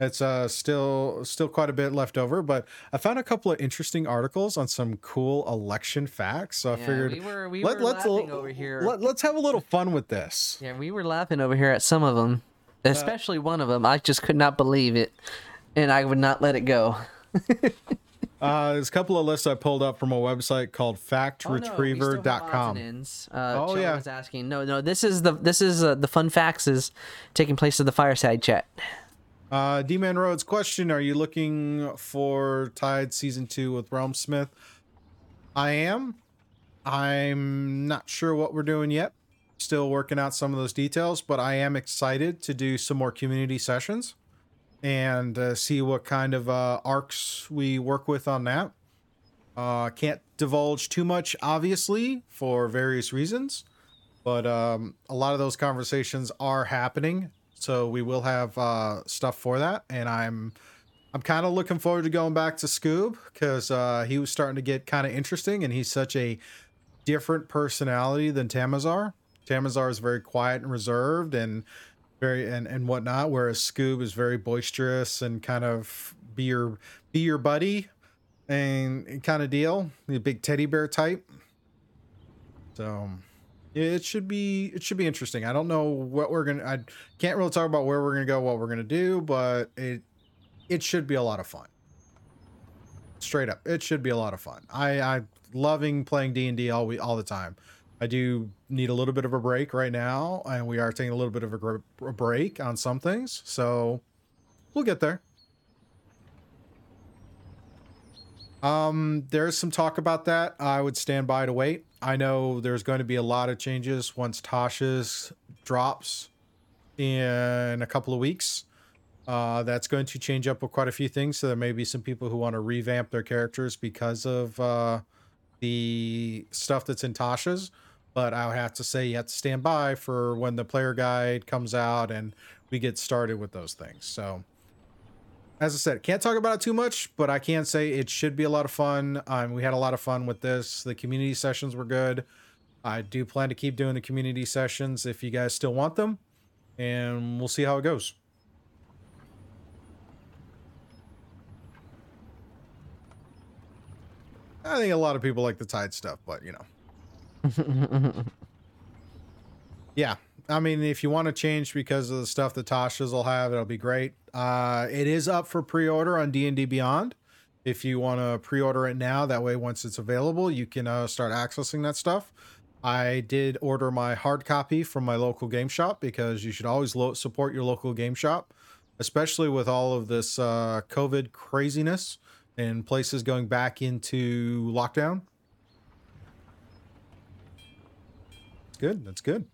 It's uh still still quite a bit left over, but I found a couple of interesting articles on some cool election facts. So I figured we were we let, were let's laughing l- over here. Let, let's have a little fun with this. Yeah, we were laughing over here at some of them, especially one of them. I just could not believe it, and I would not let it go. Uh, there's a couple of lists I pulled up from a website called factretriever.com. Uh, Oh, yeah. was asking. No, no. This is the this is uh, the fun facts is taking place in the fireside chat. Uh, D-Man Rhodes question, are you looking for Tide Season 2 with Realmsmith? I am. I'm not sure what we're doing yet. Still working out some of those details, but I am excited to do some more community sessions and uh, see what kind of uh, arcs we work with on that. Uh, can't divulge too much, obviously, for various reasons, but um, a lot of those conversations are happening. So we will have uh, stuff for that, and I'm I'm kind of looking forward to going back to Scoob because uh, he was starting to get kind of interesting, and he's such a different personality than Tamazar. Tamazar is very quiet and reserved, and very and and whatnot, whereas Scoob is very boisterous and kind of be your be your buddy and kind of deal, the big teddy bear type. So it should be it should be interesting. I don't know what we're gonna. I can't really talk about where we're gonna go, what we're gonna do, but it it should be a lot of fun. Straight up, it should be a lot of fun. I I loving playing D and D all we all the time. I do need a little bit of a break right now, and we are taking a little bit of a, gr- a break on some things, so we'll get there. Um, there's some talk about that. I would stand by to wait. I know there's going to be a lot of changes once Tasha's drops in a couple of weeks. Uh, that's going to change up with quite a few things. So there may be some people who want to revamp their characters because of uh, the stuff that's in Tasha's. But I would have to say you have to stand by for when the player guide comes out and we get started with those things. So as I said, can't talk about it too much, but I can say it should be a lot of fun. Um, we had a lot of fun with this. The community sessions were good. I do plan to keep doing the community sessions if you guys still want them, and we'll see how it goes. I think a lot of people like the Tide stuff, but you know. Yeah. I mean, if you want to change because of the stuff that Tasha's will have, it'll be great. Uh, it is up for pre-order on D&D Beyond. If you want to pre-order it now, that way once it's available, you can uh, start accessing that stuff. I did order my hard copy from my local game shop because you should always lo- support your local game shop, especially with all of this uh, COVID craziness and places going back into lockdown. Good. That's good.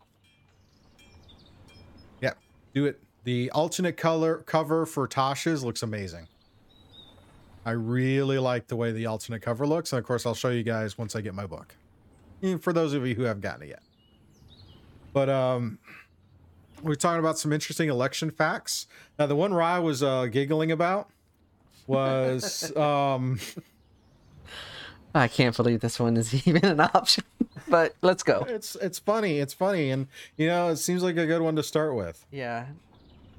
Yeah, do it. The alternate color cover for Tasha's looks amazing. I really like the way the alternate cover looks, and of course, I'll show you guys once I get my book. Eh, For those of you who haven't gotten it yet, but um, we're talking about some interesting election facts. Now, the one Rye was uh, giggling about was um, I can't believe this one is even an option. But let's go. it's it's funny, it's funny, and you know, it seems like a good one to start with. Yeah.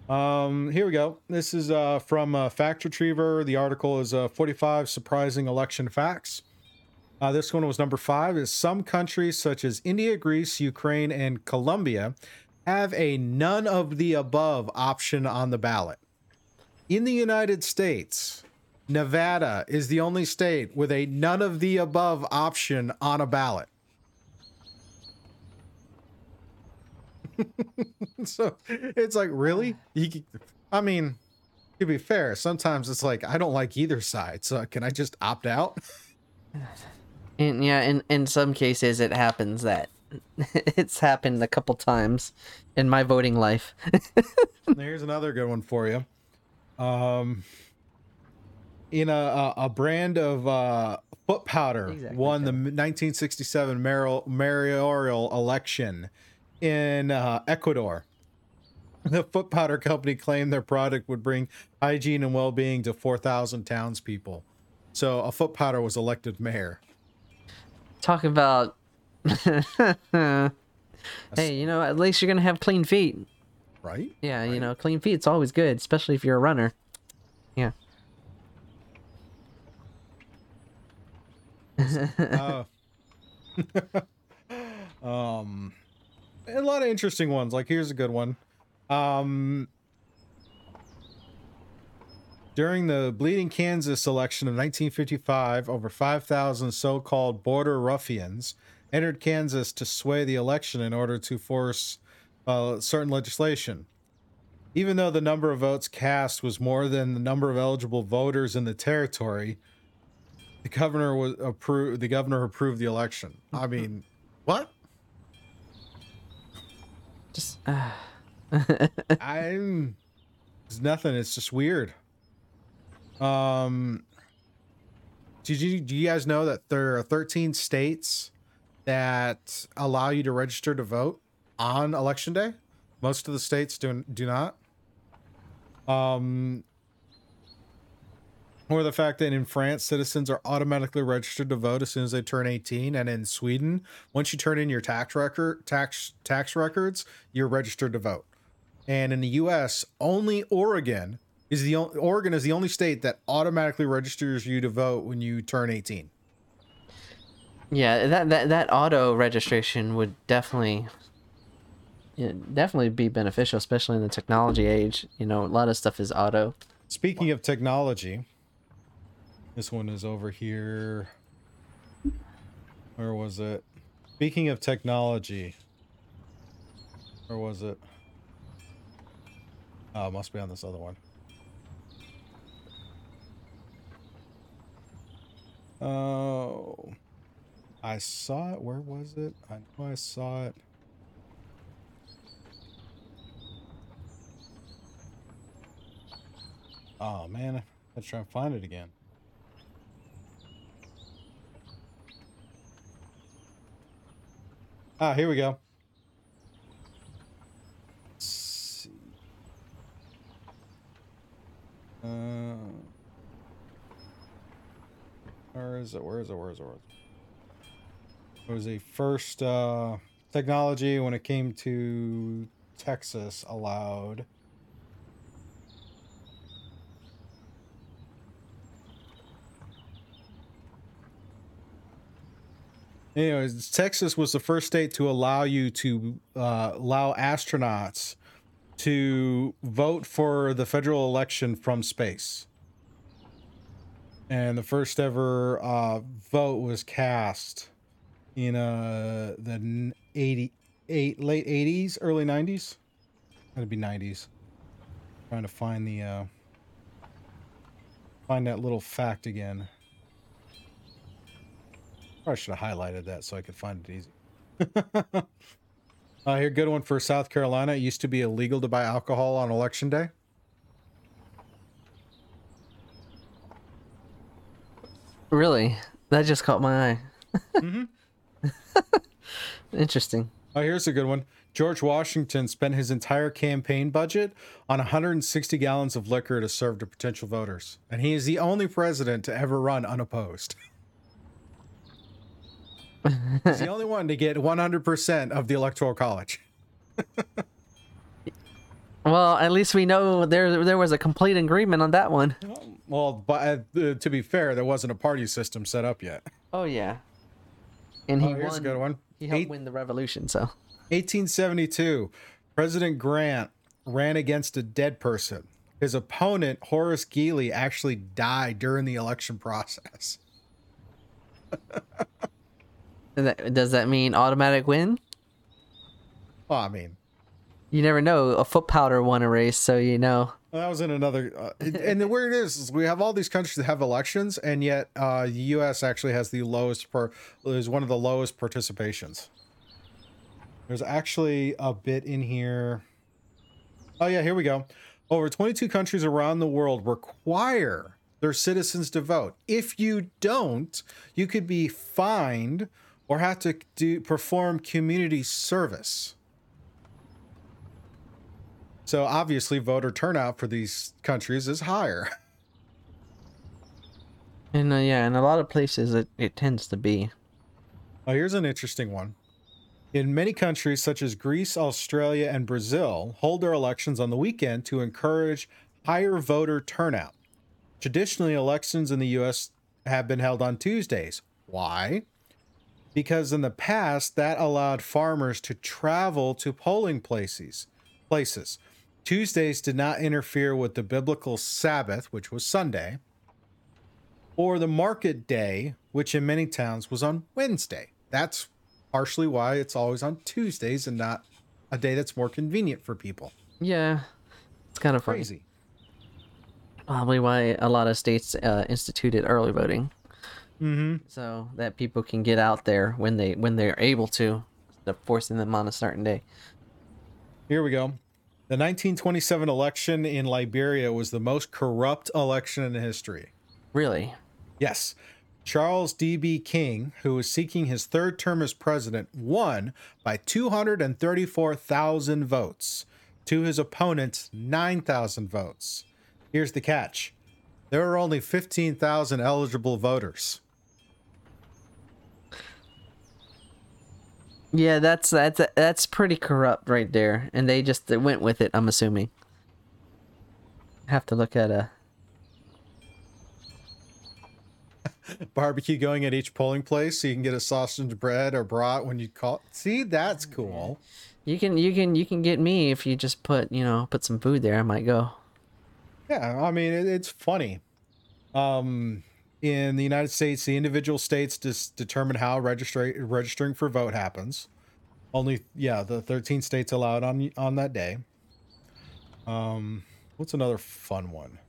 Um, here we go. This is uh, from uh, Fact Retriever. The article is uh, 45 surprising election facts. Uh, this one was number five. Is some countries such as India, Greece, Ukraine, and Colombia have a none of the above option on the ballot. In the United States, Nevada is the only state with a none of the above option on a ballot. so it's like really you, i mean to be fair sometimes it's like i don't like either side so can i just opt out And yeah, in in some cases it happens that it's happened a couple times in my voting life. here's another good one for you um in a a, a brand of uh foot powder Exactly, won the 1967 mayoral election in uh, ecuador. The foot powder company claimed their product would bring hygiene and well-being to 4000 townspeople. So a foot powder was elected mayor. Talk about Hey, you know, at least you're going to have clean feet. right? Yeah, you know, clean feet's always good, especially if you're a runner. Yeah. Uh, um, a lot of interesting ones. Like here's a good one. Um, during the Bleeding Kansas election of 1955, over 5,000 so-called border ruffians entered Kansas to sway the election in order to force uh, certain legislation. Even though the number of votes cast was more than the number of eligible voters in the territory, the governor was approved. The governor approved the election. I mean, what? Just uh, I'm. It's nothing. It's just weird. Um. Did you do you guys know that there are 13 states that allow you to register to vote on election day? Most of the states do do not. Um. Or the fact that in France, citizens are automatically registered to vote as soon as they turn 18, and in Sweden, once you turn in your tax record, tax tax records, you're registered to vote. And in the U.S., only Oregon is the o- Oregon is the only state that automatically registers you to vote when you turn 18. yeah, that that that auto registration would definitely yeah, definitely be beneficial, especially in the technology age. You know, a lot of stuff is auto. Speaking of technology, this one is over here. Where was it? Speaking of technology, where was it? Oh, it must be on this other one. Oh, I saw it. Where was it? I know I saw it. Oh man, let's try and find it again. Ah, here we go. Let's see. Uh, where is it? Where is it? Where is it? Where is it? It was the first uh, technology when it came to Texas allowed. Anyways, Texas was the first state to allow you to uh, allow astronauts to vote for the federal election from space. And the first ever uh, vote was cast in uh, the 88, late 80s, early 90s. That'd be 90s. Trying to find the uh, find that little fact again. Probably should have highlighted that so I could find it easy. uh, here, good one for South Carolina. It used to be illegal to buy alcohol on election day. Really? That just caught my eye. Mhm. Interesting. Oh, here's a good one. George Washington spent his entire campaign budget on 160 gallons of liquor to serve to potential voters. And he is the only president to ever run unopposed. He's the only one to get 100% of the Electoral College. Well, at least we know there there was a complete agreement on that one. Well, but uh, to be fair, there wasn't a party system set up yet. Oh yeah. And he Oh, here's won. a good one. He helped Eight- win the revolution, so 1872, President Grant ran against a dead person. His opponent, Horace Greeley, actually died during the election process. Does that, does that mean automatic win? Well, I mean, You never know. A foot powder won a race, so you know. that was in another. Uh, and the weird is, is we have all these countries that have elections, and yet uh, the U.S. actually has the lowest per is one of the lowest participations. There's actually a bit in here. Oh yeah, here we go. Over 22 countries around the world require their citizens to vote. If you don't, you could be fined or have to do perform community service. So obviously voter turnout for these countries is higher. And uh, yeah, in a lot of places it, it tends to be. Oh, here's an interesting one. In many countries, such as Greece, Australia, and Brazil, hold their elections on the weekend to encourage higher voter turnout. Traditionally, elections in the U.S. have been held on Tuesdays. Why? Because in the past, that allowed farmers to travel to polling places. Places. Tuesdays did not interfere with the biblical Sabbath, which was Sunday, or the market day, which in many towns was on Wednesday. That's partially why it's always on Tuesdays and not a day that's more convenient for people. Yeah, it's kind of funny. Crazy. Probably why a lot of states uh, instituted early voting, Mm-hmm. so that people can get out there when they when they're able to, instead of forcing them on a certain day. Here we go. The 1927 election in Liberia was the most corrupt election in history. Really? Yes. Charles D.B. King, who was seeking his third term as president, won by 234,000 votes to his opponent's 9,000 votes. Here's the catch there were only 15,000 eligible voters. Yeah, that's that's that's pretty corrupt right there, and they just went with it. I'm assuming. Have to look at a. Barbecue going at each polling place so you can get a sausage bread or brat when you call. See, that's cool. You can you can you can get me if you just put you know put some food there. I might go. Yeah, I mean it, it's funny. Um, in the United States, the individual states just determine how registra- registering for vote happens. Only, yeah, the 13 states allowed on on that day. Um, what's another fun one?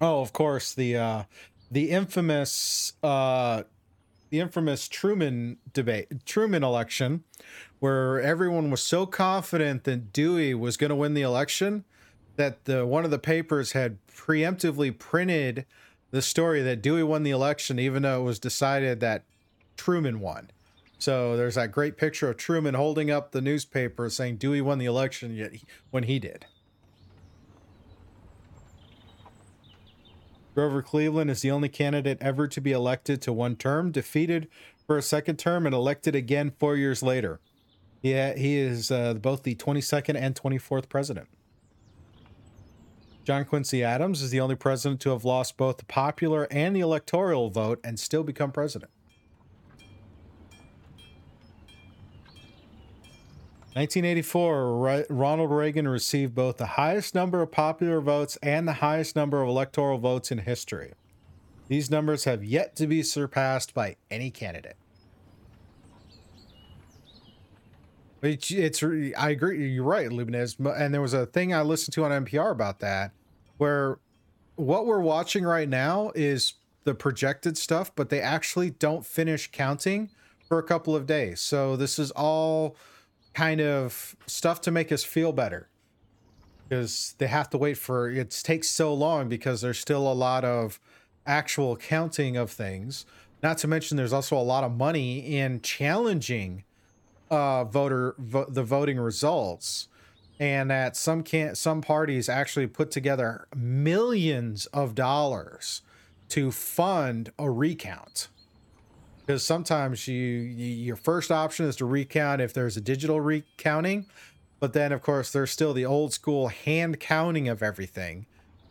Oh, of course, the uh, the infamous uh, the infamous Truman debate, Truman election, where everyone was so confident that Dewey was going to win the election that the one of the papers had preemptively printed the story that Dewey won the election, even though it was decided that Truman won. So there's that great picture of Truman holding up the newspaper saying Dewey won the election, yet he, when he did. Grover Cleveland is the only candidate ever to be elected to one term, defeated for a second term, and elected again four years later. Yeah, he is uh, both the 22nd and 24th president. John Quincy Adams is the only president to have lost both the popular and the electoral vote and still become president. 1984, Ri- Ronald Reagan received both the highest number of popular votes and the highest number of electoral votes in history. These numbers have yet to be surpassed by any candidate. It's, it's I agree. You're right, Luminez. And there was a thing I listened to on NPR about that, where what we're watching right now is the projected stuff, but they actually don't finish counting for a couple of days. So this is all kind of stuff to make us feel better because they have to wait for it takes so long because there's still a lot of actual counting of things. Not to mention, there's also a lot of money in challenging uh, voter vo- the voting results, and that some can't some parties actually put together millions of dollars to fund a recount. Because sometimes you, you your first option is to recount if there's a digital recounting, but then of course there's still the old school hand counting of everything,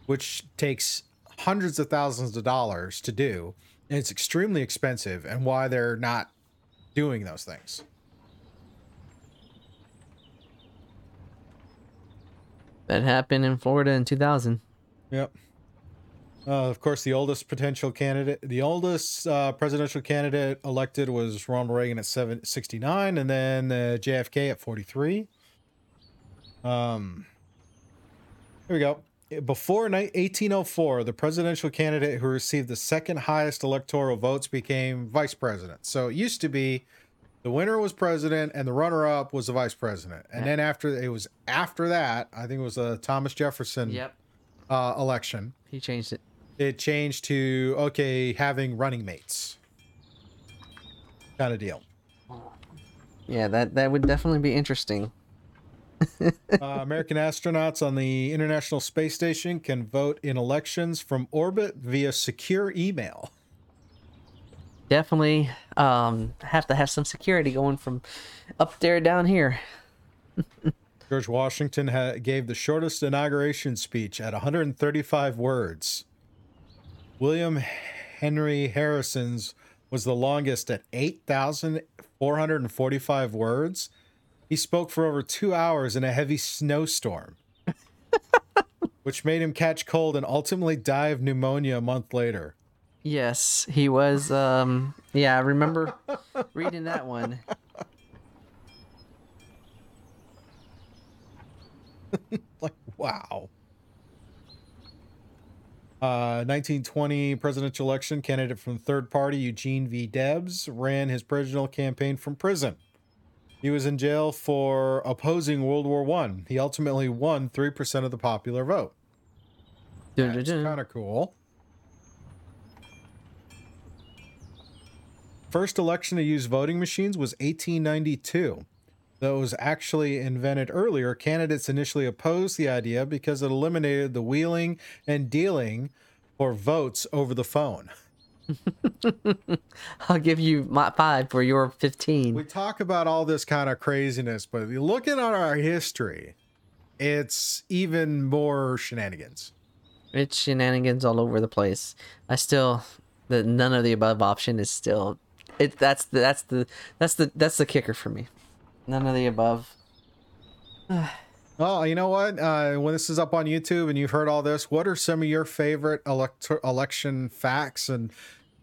which takes hundreds of thousands of dollars to do. And it's extremely expensive, and why they're not doing those things. That happened in Florida in 2000. Yep. Uh, of course, the oldest potential candidate, the oldest uh, presidential candidate elected was Ronald Reagan at seven, 69, and then uh, JFK at 43. Um, here we go. Before 1804, the presidential candidate who received the second highest electoral votes became vice president. So it used to be the winner was president and the runner-up was the vice president. And Yeah. then after it was after that, I think it was a Thomas Jefferson uh, election. He changed it. It changed to okay, having running mates, kind of deal. Yeah, that that would definitely be interesting. uh, American astronauts on the International Space Station can vote in elections from orbit via secure email. Definitely um have to have some security going from up there down here. George Washington ha- gave the shortest inauguration speech at 135 words. William Henry Harrison's was the longest at 8,445 words. He spoke for over two hours in a heavy snowstorm, which made him catch cold and ultimately die of pneumonia a month later. Yes, he was um yeah, I remember reading that one. like wow. Uh 1920 presidential election candidate from third party eugene v. Debs ran his presidential campaign from prison. He was in jail for opposing world war one. He ultimately won 3% of the popular vote. That's kind of cool first election to use voting machines was 1892 Though it was actually invented earlier, candidates initially opposed the idea because it eliminated the wheeling and dealing for votes over the phone. I'll give you my five for your fifteen. We talk about all this kind of craziness, but looking at our history, it's even more shenanigans. It's shenanigans all over the place. I still the none of the above option is still it that's the that's the that's the that's the kicker for me. None of the above. Oh, you know what? Uh, when this is up on YouTube and you've heard all this, what are some of your favorite elect- election facts and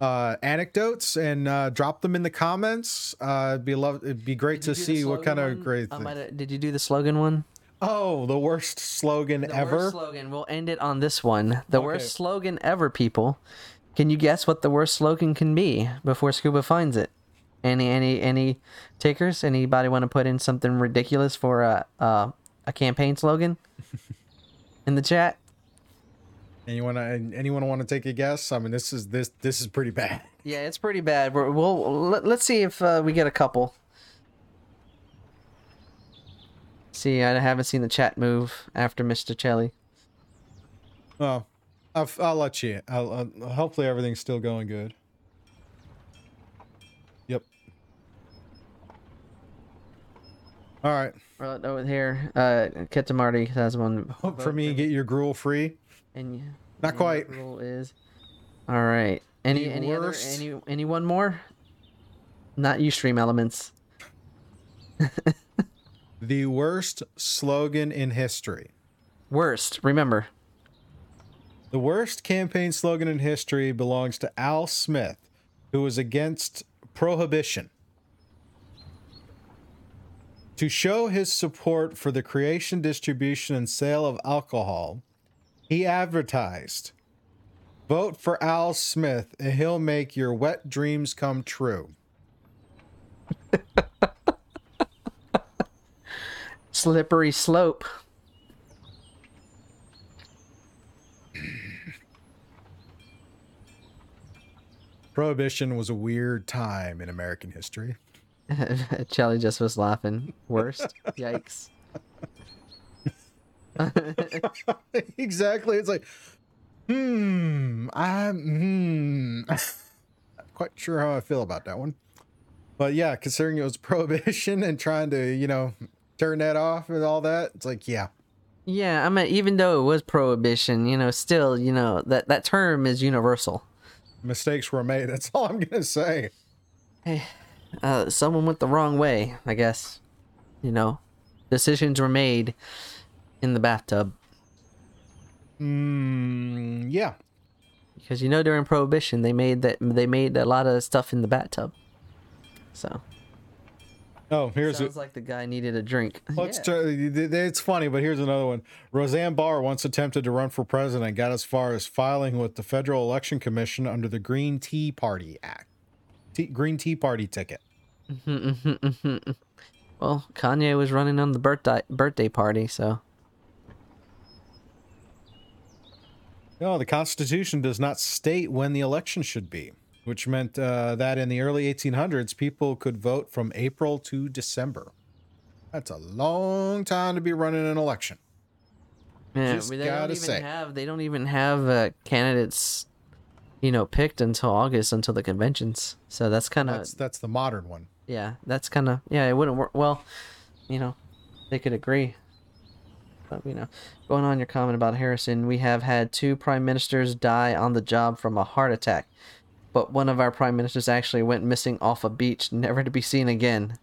uh, anecdotes? And uh, drop them in the comments. Uh, it'd be love. It'd be great to Did you do the see what kind slogan of great. I thing- might have- did you do the slogan one? Oh, the worst slogan The ever. worst slogan. We'll end it on this one. The Okay. worst slogan ever, people. Can you guess what the worst slogan can be before Scuba finds it? Any any any takers? Anybody want to put in something ridiculous for a a, a campaign slogan in the chat? Anyone? Anyone want to take a guess? I mean, this is this this is pretty bad. Yeah, it's pretty bad. We're, we'll let, let's see if uh, we get a couple. See, I haven't seen the chat move after Mr. Chelly. Oh, I'll, I'll let you. I'll, uh, hopefully everything's still going good. Yep. All right. Right over here, uh, Ketamarty has one. Hope for me, get your gruel free. And you, Not quite. Gruel is. All right. Any The any worst- other any any one more? Not you stream elements. The worst slogan in history. Worst. Remember. The worst campaign slogan in history belongs to Al Smith, who was against prohibition. To show his support for the creation, distribution, and sale of alcohol, he advertised Vote for Al Smith, and he'll make your wet dreams come true. Slippery slope. Prohibition was a weird time in American history. Charlie just was laughing. Worst. Yikes. exactly. It's like, hmm, I'm hmm. Not quite sure how I feel about that one. But yeah, considering it was prohibition and trying to, you know, turn that off and all that, it's like, yeah. Yeah, I mean, even though it was prohibition, you know, still, you know, that that term is universal. Mistakes were made. That's all I'm gonna say. Uh, someone went the wrong way, I guess. You know, decisions were made in the bathtub Mm, yeah. because you know during prohibition they made that they made a lot of stuff in the bathtub. So Oh, here's sounds it. like the guy needed a drink. Let's Yeah. try, it's funny, but here's another one. Roseanne Barr once attempted to run for president, got as far as filing with the Federal Election Commission under the Green Tea Party Act. Tea, Green Tea Party ticket. well, Kanye was running on the birthday birthday party, so No, the Constitution does not state when the election should be, which meant uh, that in the early 1800s, people could vote from April to December. That's a long time to be running an election. yeah, Just they don't even say. have they don't even have uh, candidates, you know, picked until August until the conventions. So that's kind of That's that's the modern one. yeah, that's kind of yeah, it wouldn't work. Well, you know, they could agree. But you know, going on your comment about Harrison, we have had two prime ministers die on the job from a heart attack, but one of our prime ministers actually went missing off a beach, never to be seen again.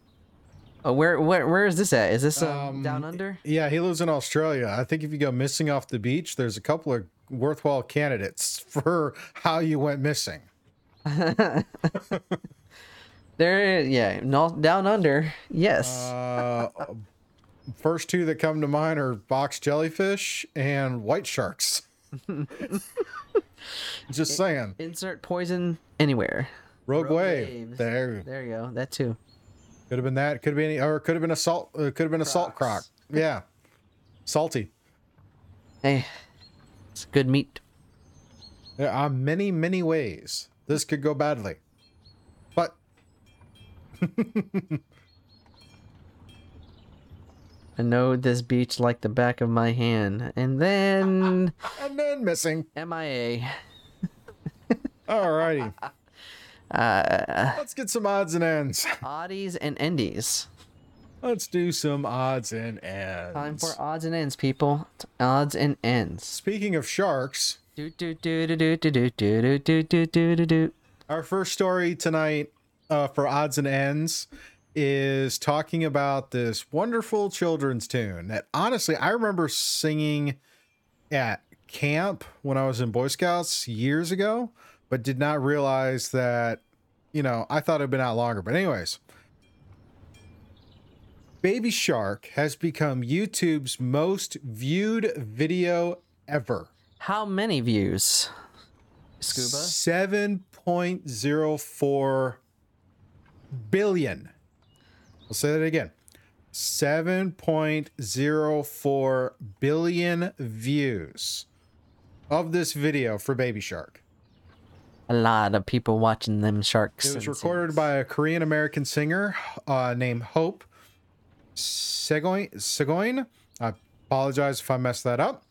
Oh, where where where is this at? Is this um, Um, down under? Yeah, he lives in Australia. I think if you go missing off the beach, there's a couple of worthwhile candidates for how you went missing. There, yeah, down under. Yes. Uh, first two that come to mind are box jellyfish and white sharks. Just saying. Insert poison anywhere. Rogue, Rogue wave. waves. There There you go. That too. could have been that. Could have been, or could have been a salt. Uh, could have been a salt croc. Crocs. Yeah, salty. Hey, it's good meat. There are many, many ways this could go badly, but I know this beach like the back of my hand. And then and then missing. MIA. Alrighty, Uh, let's get some odds and ends. oddies and endies. Let's do some odds and ends. Time for odds and ends, people. Odds and ends. Speaking of sharks, Do do do do do do do do do do do do do. our first story tonight uh, for odds and ends is talking about this wonderful children's tune that honestly I remember singing at camp when I was in Boy Scouts years ago, but did not realize that, you know, I thought it had been out longer. But, anyways, Baby Shark has become YouTube's most viewed video ever. How many views? Scuba. 7.04 billion. I'll say that again. 7.04 billion views of this video for Baby Shark. A lot of people watching them sharks. It was recorded by a Korean American singer uh, named Hope Segoine. Segoine. I apologize if I messed that up.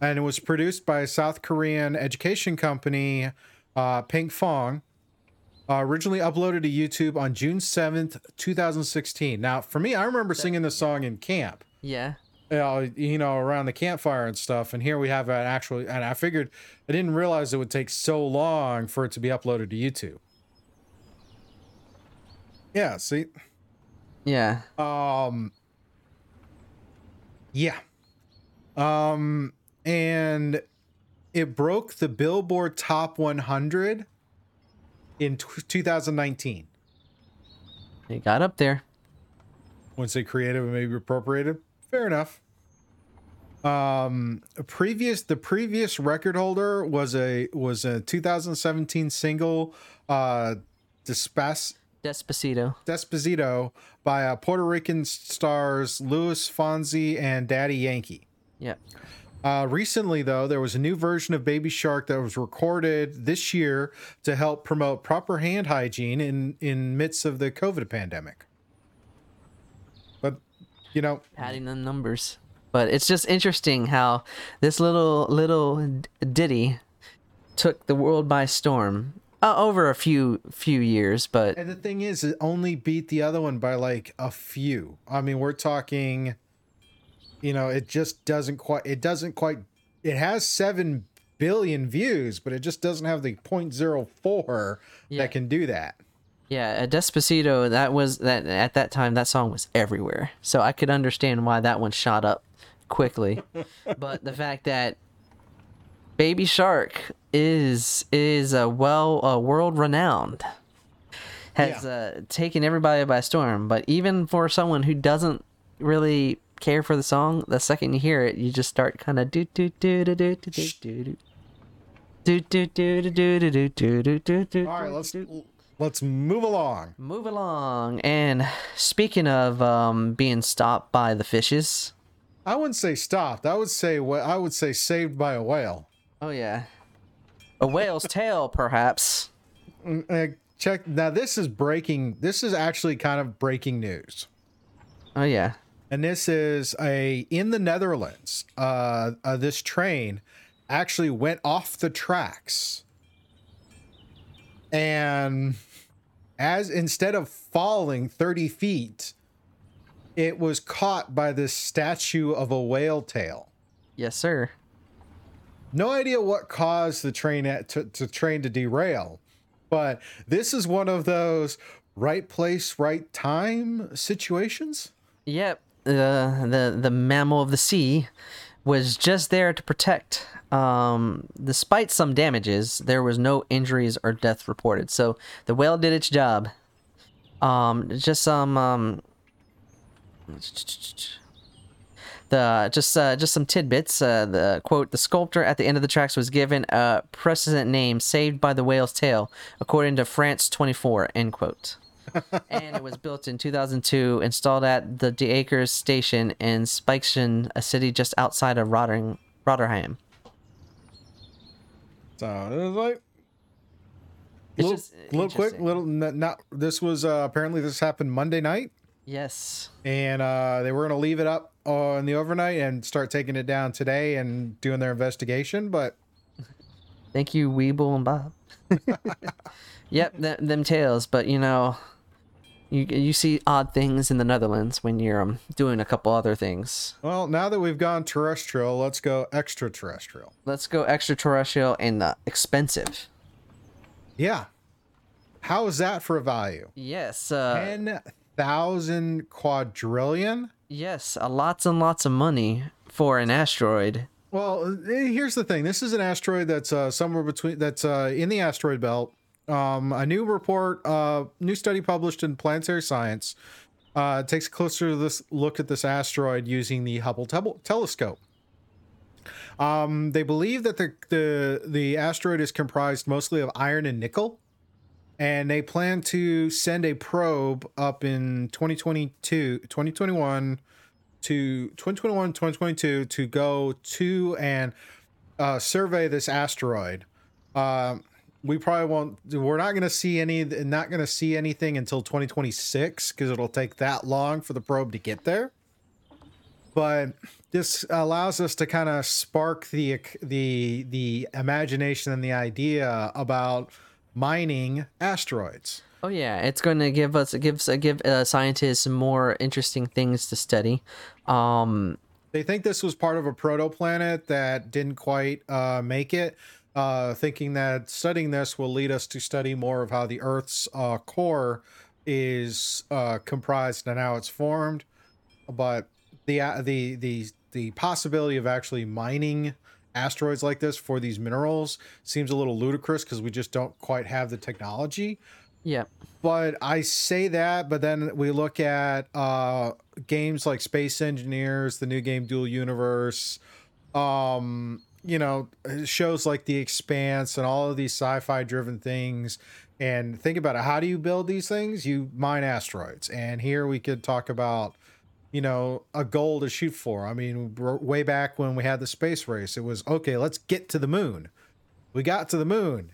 And it was produced by a South Korean education company, uh, Pinkfong. Uh, originally uploaded to YouTube on June 7th, 2016. Now, for me, I remember singing this song in camp. Yeah. uh, you know, around the campfire and stuff. And here we have an actual, and I figured I didn't realize it would take so long for it to be uploaded to YouTube. Yeah, see, Yeah. um, yeah, um, and it broke the Billboard Top 100 in t- 2019. It got up there. Once they creative and maybe appropriated, fair enough. Um, previous the previous record holder was a was a 2017 single, uh, Despas Despacito. Despacito by uh, Puerto Rican stars Luis Fonsi and Daddy Yankee. Yep. Uh, recently, though, there was a new version of Baby Shark that was recorded this year to help promote proper hand hygiene in in midst of the COVID pandemic. But you know, Adding the numbers. But it's just interesting how this little little ditty took the world by storm uh, over a few few years. But and the thing is, it only beat the other one by like a few. I mean, we're talking, you know, it just doesn't quite. It doesn't quite. It has seven billion views, but it just doesn't have the 0.04 Yeah. that can do that. yeah, a Despacito that was that at that time that song was everywhere. So I could understand why that one shot up quickly. but the fact that Baby Shark is is a well uh, world renowned has uh, taken everybody by storm. But even for someone who doesn't really care for the song, the second you hear it, you just start kind of do do do do do do do do do do do do do do do do do do. All right, let's let's move along. Move along. And speaking of um, being stopped by the fishes. I wouldn't say stopped. I would say what I would say saved by a whale. Oh yeah, a whale's tail, perhaps. Uh, check now. This is breaking. This is actually kind of breaking news. Oh yeah. And this is a in the Netherlands. Uh, uh, this train actually went off the tracks, and as instead of falling thirty feet, it was caught by this statue of a whale tail. Yes, sir. No idea what caused the train at, to, to train to derail, but this is one of those right place, right time situations. Yep. The the the mammal of the sea was just there to protect. Um, despite some damages, there was no injuries or death reported. So the whale did its job. Um, just some um. The just uh, just some tidbits. Uh, the quote: The sculptor at the end of the tracks was given a precedent name, "Saved by the Whale's Tail," according to France 24. End quote and it was built in 2002, installed at the De Akkers station in Spijkenisse, a city just outside of Rotterdam. Rotterdam. So it was like little, just little quick, little not. This was uh, apparently this happened Monday night, Yes. and uh, they were gonna leave it up on the overnight and start taking it down today and doing their investigation. But Thank you, Weeble and Bob. yep, th- them tails. But you know, you you see odd things in the Netherlands when you're um, doing a couple other things. well, now that we've gone terrestrial, let's go extraterrestrial. Let's go extraterrestrial and uh, expensive. Yeah, how is that for a value? Yes. Uh, Ten thousand quadrillion. yes. Uh, lots and lots of money for an asteroid. Well, eh, here's the thing. This is an asteroid that's uh, somewhere between that's uh, in the asteroid belt. Um, a new report, uh, new study published in Planetary Science, uh, takes a closer look at this asteroid using the Hubble tel- telescope. Um, they believe that the, the the asteroid is comprised mostly of iron and nickel, and they plan to send a probe up in 2022, 2021 to 2021 2022 to go to and uh, survey this asteroid um, we probably won't we're not going to see any not going to see anything until 2026 because it'll take that long for the probe to get there but this allows us to kind of spark the the the imagination and the idea about mining asteroids Oh yeah, it's going to give us it gives uh, give uh, scientists more interesting things to study. Um, They think this was part of a protoplanet that didn't quite uh, make it. Uh, thinking that studying this will lead us to study more of how the Earth's uh, core is uh, comprised and how it's formed. But the uh, the the the possibility of actually mining asteroids like this for these minerals seems a little ludicrous because we just don't quite have the technology. Yeah. But I say that, but then we look at uh, games like Space Engineers, the new game Dual Universe, um, you know, uh, shows like The Expanse and all of these sci-fi driven things. And think about it. How do you build these things? You mine asteroids. And here we could talk about, you know, a goal to shoot for. I mean, way back when we had the space race, it was okay, let's get to the moon. We got to the moon.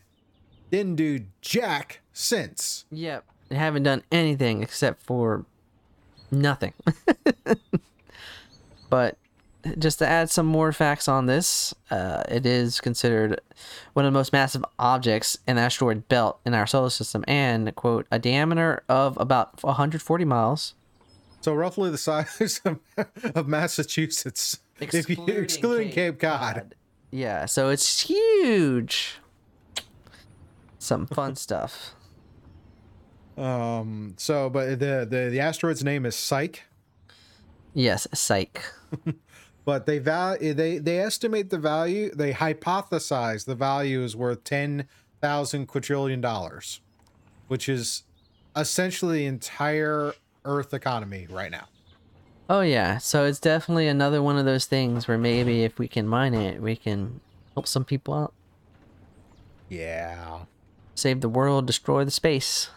Didn't do jack since. Yep. Haven't done anything except for nothing. but just to add some more facts on this, uh, it is considered one of the most massive objects in the asteroid belt in our solar system and, quote, a diameter of about 140 miles. So roughly the size of, of Massachusetts, if you, excluding Cape, Cod. Yeah, so it's huge. Some fun stuff. Um. So, but the the the asteroid's name is Psyche, Yes, psych. but they val they they estimate the value. They hypothesize the value is worth ten thousand quadrillion dollars, which is essentially the entire Earth economy right now. Oh yeah, so it's definitely another one of those things where maybe if we can mine it, we can help some people out, Yeah. save the world, destroy the space.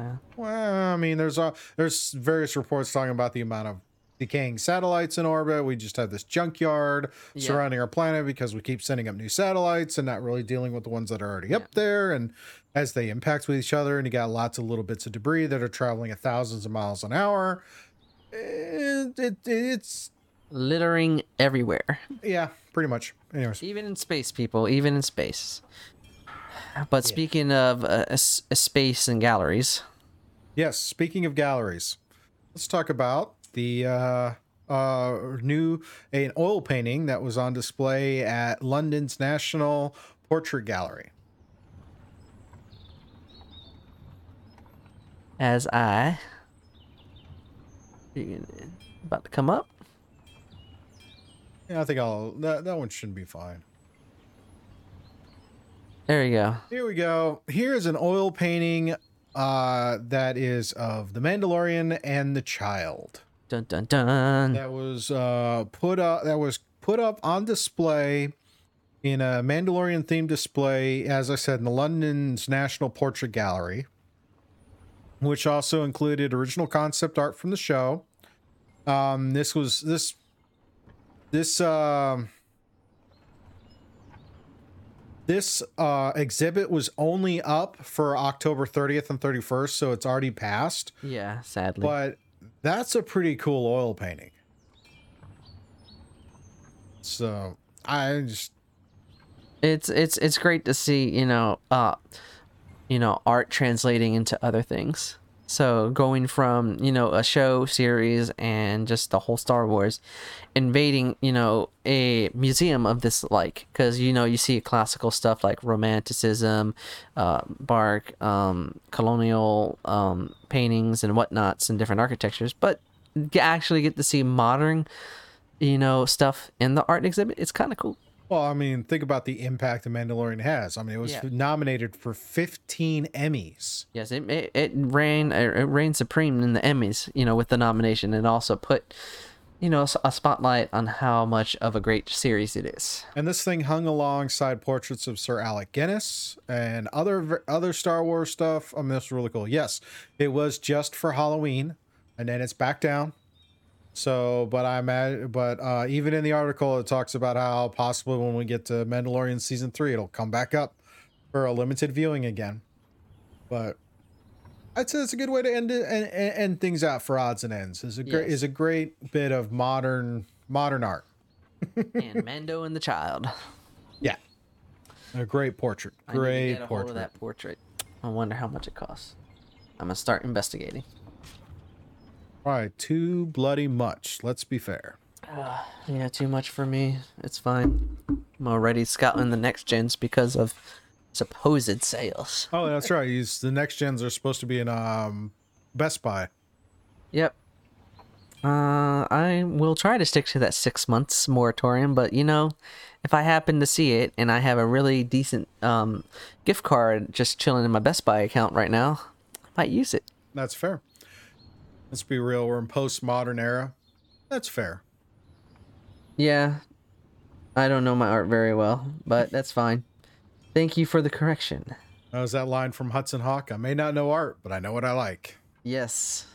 Uh, Well, I mean, there's uh, there's various reports talking about the amount of decaying satellites in orbit. We just have this junkyard Yeah. surrounding our planet because we keep sending up new satellites and not really dealing with the ones that are already up there. And as they impact with each other, and you got lots of little bits of debris that are traveling at thousands of miles an hour. It, it, it's littering everywhere, yeah, pretty much. Anyways, even in space, people, even in space. But speaking of uh, s- space and galleries, Yes, speaking of galleries, let's talk about the uh, uh, new an oil painting that was on display at London's National Portrait Gallery. as I about to come up. Yeah, I think I'll that, that one shouldn't be fine. There you go. Here we go. Here's an oil painting uh that is of the Mandalorian and the child. Dun dun dun. that was uh put up that was put up on display in a Mandalorian themed display, as I said, in the London's National Portrait Gallery, which also included original concept art from the show. Um, this was this this um this uh exhibit was only up for October 30th and 31st, so it's already passed. Yeah, sadly. But that's a pretty cool oil painting. So I just it's it's it's great to see you know uh you know art translating into other things so going from you know a show series and just the whole star wars invading you know a museum of this like because you know you see classical stuff like romanticism uh bark um colonial um paintings and whatnots and different architectures but you actually get to see modern you know stuff in the art exhibit. It's kind of cool well, I mean, think about the impact the Mandalorian has. I mean, it was Yeah. nominated for 15 Emmys. Yes, it it, it reigned it reigned supreme in the Emmys, you know, with the nomination, and also put, you know, a spotlight on how much of a great series it is. And this thing hung alongside portraits of Sir Alec Guinness and other other Star Wars stuff. I mean, this was really cool. Yes, it was just for Halloween, and then it's back down. So, but I'm at, but uh, even in the article, it talks about how possibly when we get to Mandalorian season three, it'll come back up for a limited viewing again. But I'd say it's a good way to end it and, and end things out for odds and ends. is a great Yes. is a great bit of modern modern art. and Mando and the Child. Yeah, a great portrait. I need to Great get a hold portrait. of that portrait. I wonder how much it costs. I'm gonna start investigating. All right, too bloody much. Let's be fair. Yeah, too much for me. It's fine. I'm already scouting the next gens because of supposed sales. Oh, that's right. He's the next gens are supposed to be in um Best Buy. Yep. Uh, I will try to stick to that six months moratorium, but you know, if I happen to see it and I have a really decent um gift card just chilling in my Best Buy account right now, I might use it. That's fair. Let's be real. We're in postmodern era. That's fair. Yeah. I don't know my art very well, but that's fine. Thank you for the correction. That was that line from Hudson Hawk. I may not know art, but I know what I like. Yes.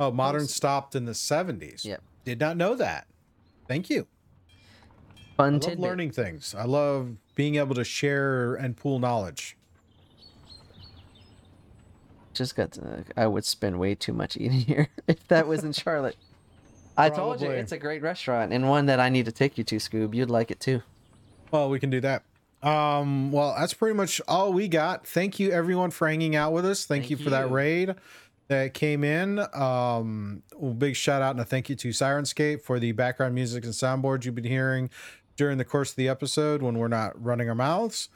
Oh, modern stopped in the 70s. Yep. Did not know that. Thank you. Fun to I love learning things. I love being able to share and pool knowledge. Just got to, I would spend way too much eating here if that was in Charlotte. I told you Probably. it's a great restaurant and one that I need to take you to, Scoob. You'd like it too. Well, we can do that. Um, well, that's pretty much all we got. Thank you everyone for hanging out with us. Thank, Thank you for that you. raid that came in. Um, well, big shout out and a thank you to Sirenscape for the background music and soundboards you've been hearing during the course of the episode when we're not running our mouths.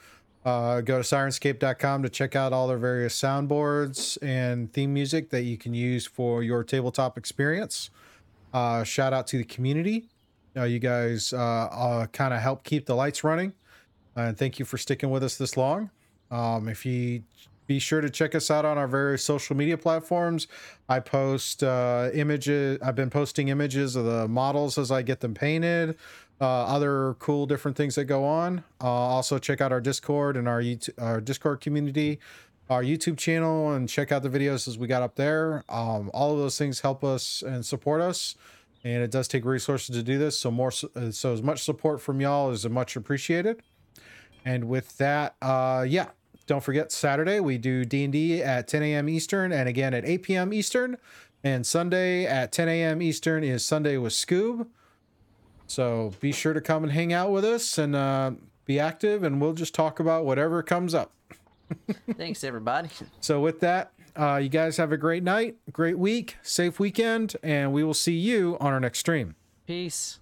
Uh, go to sirenscape.com to check out all their various soundboards and theme music that you can use for your tabletop experience. Uh, shout out to the community. Uh, you guys uh, uh, kind of help keep the lights running. And thank you for sticking with us this long. Um, if you be sure to check us out on our various social media platforms. I post uh, images. I've been posting images of the models as I get them painted. Uh, other cool different things that go on. Uh, also check out our Discord and our YouTube, our Discord community, our YouTube channel, and check out the videos as we got up there. Um, all of those things help us and support us, and it does take resources to do this. So more, so so as much support from y'all is much appreciated. And with that, uh, yeah, don't forget Saturday we do D and D at 10 a.m. Eastern, and again at 8 p.m. Eastern. And Sunday at 10 a.m. Eastern is Sunday with Scoob. So be sure to come and hang out with us and uh, be active, and we'll just talk about whatever comes up. Thanks, everybody. So with that, uh, you guys have a great night, great week, safe weekend, and we will see you on our next stream. Peace.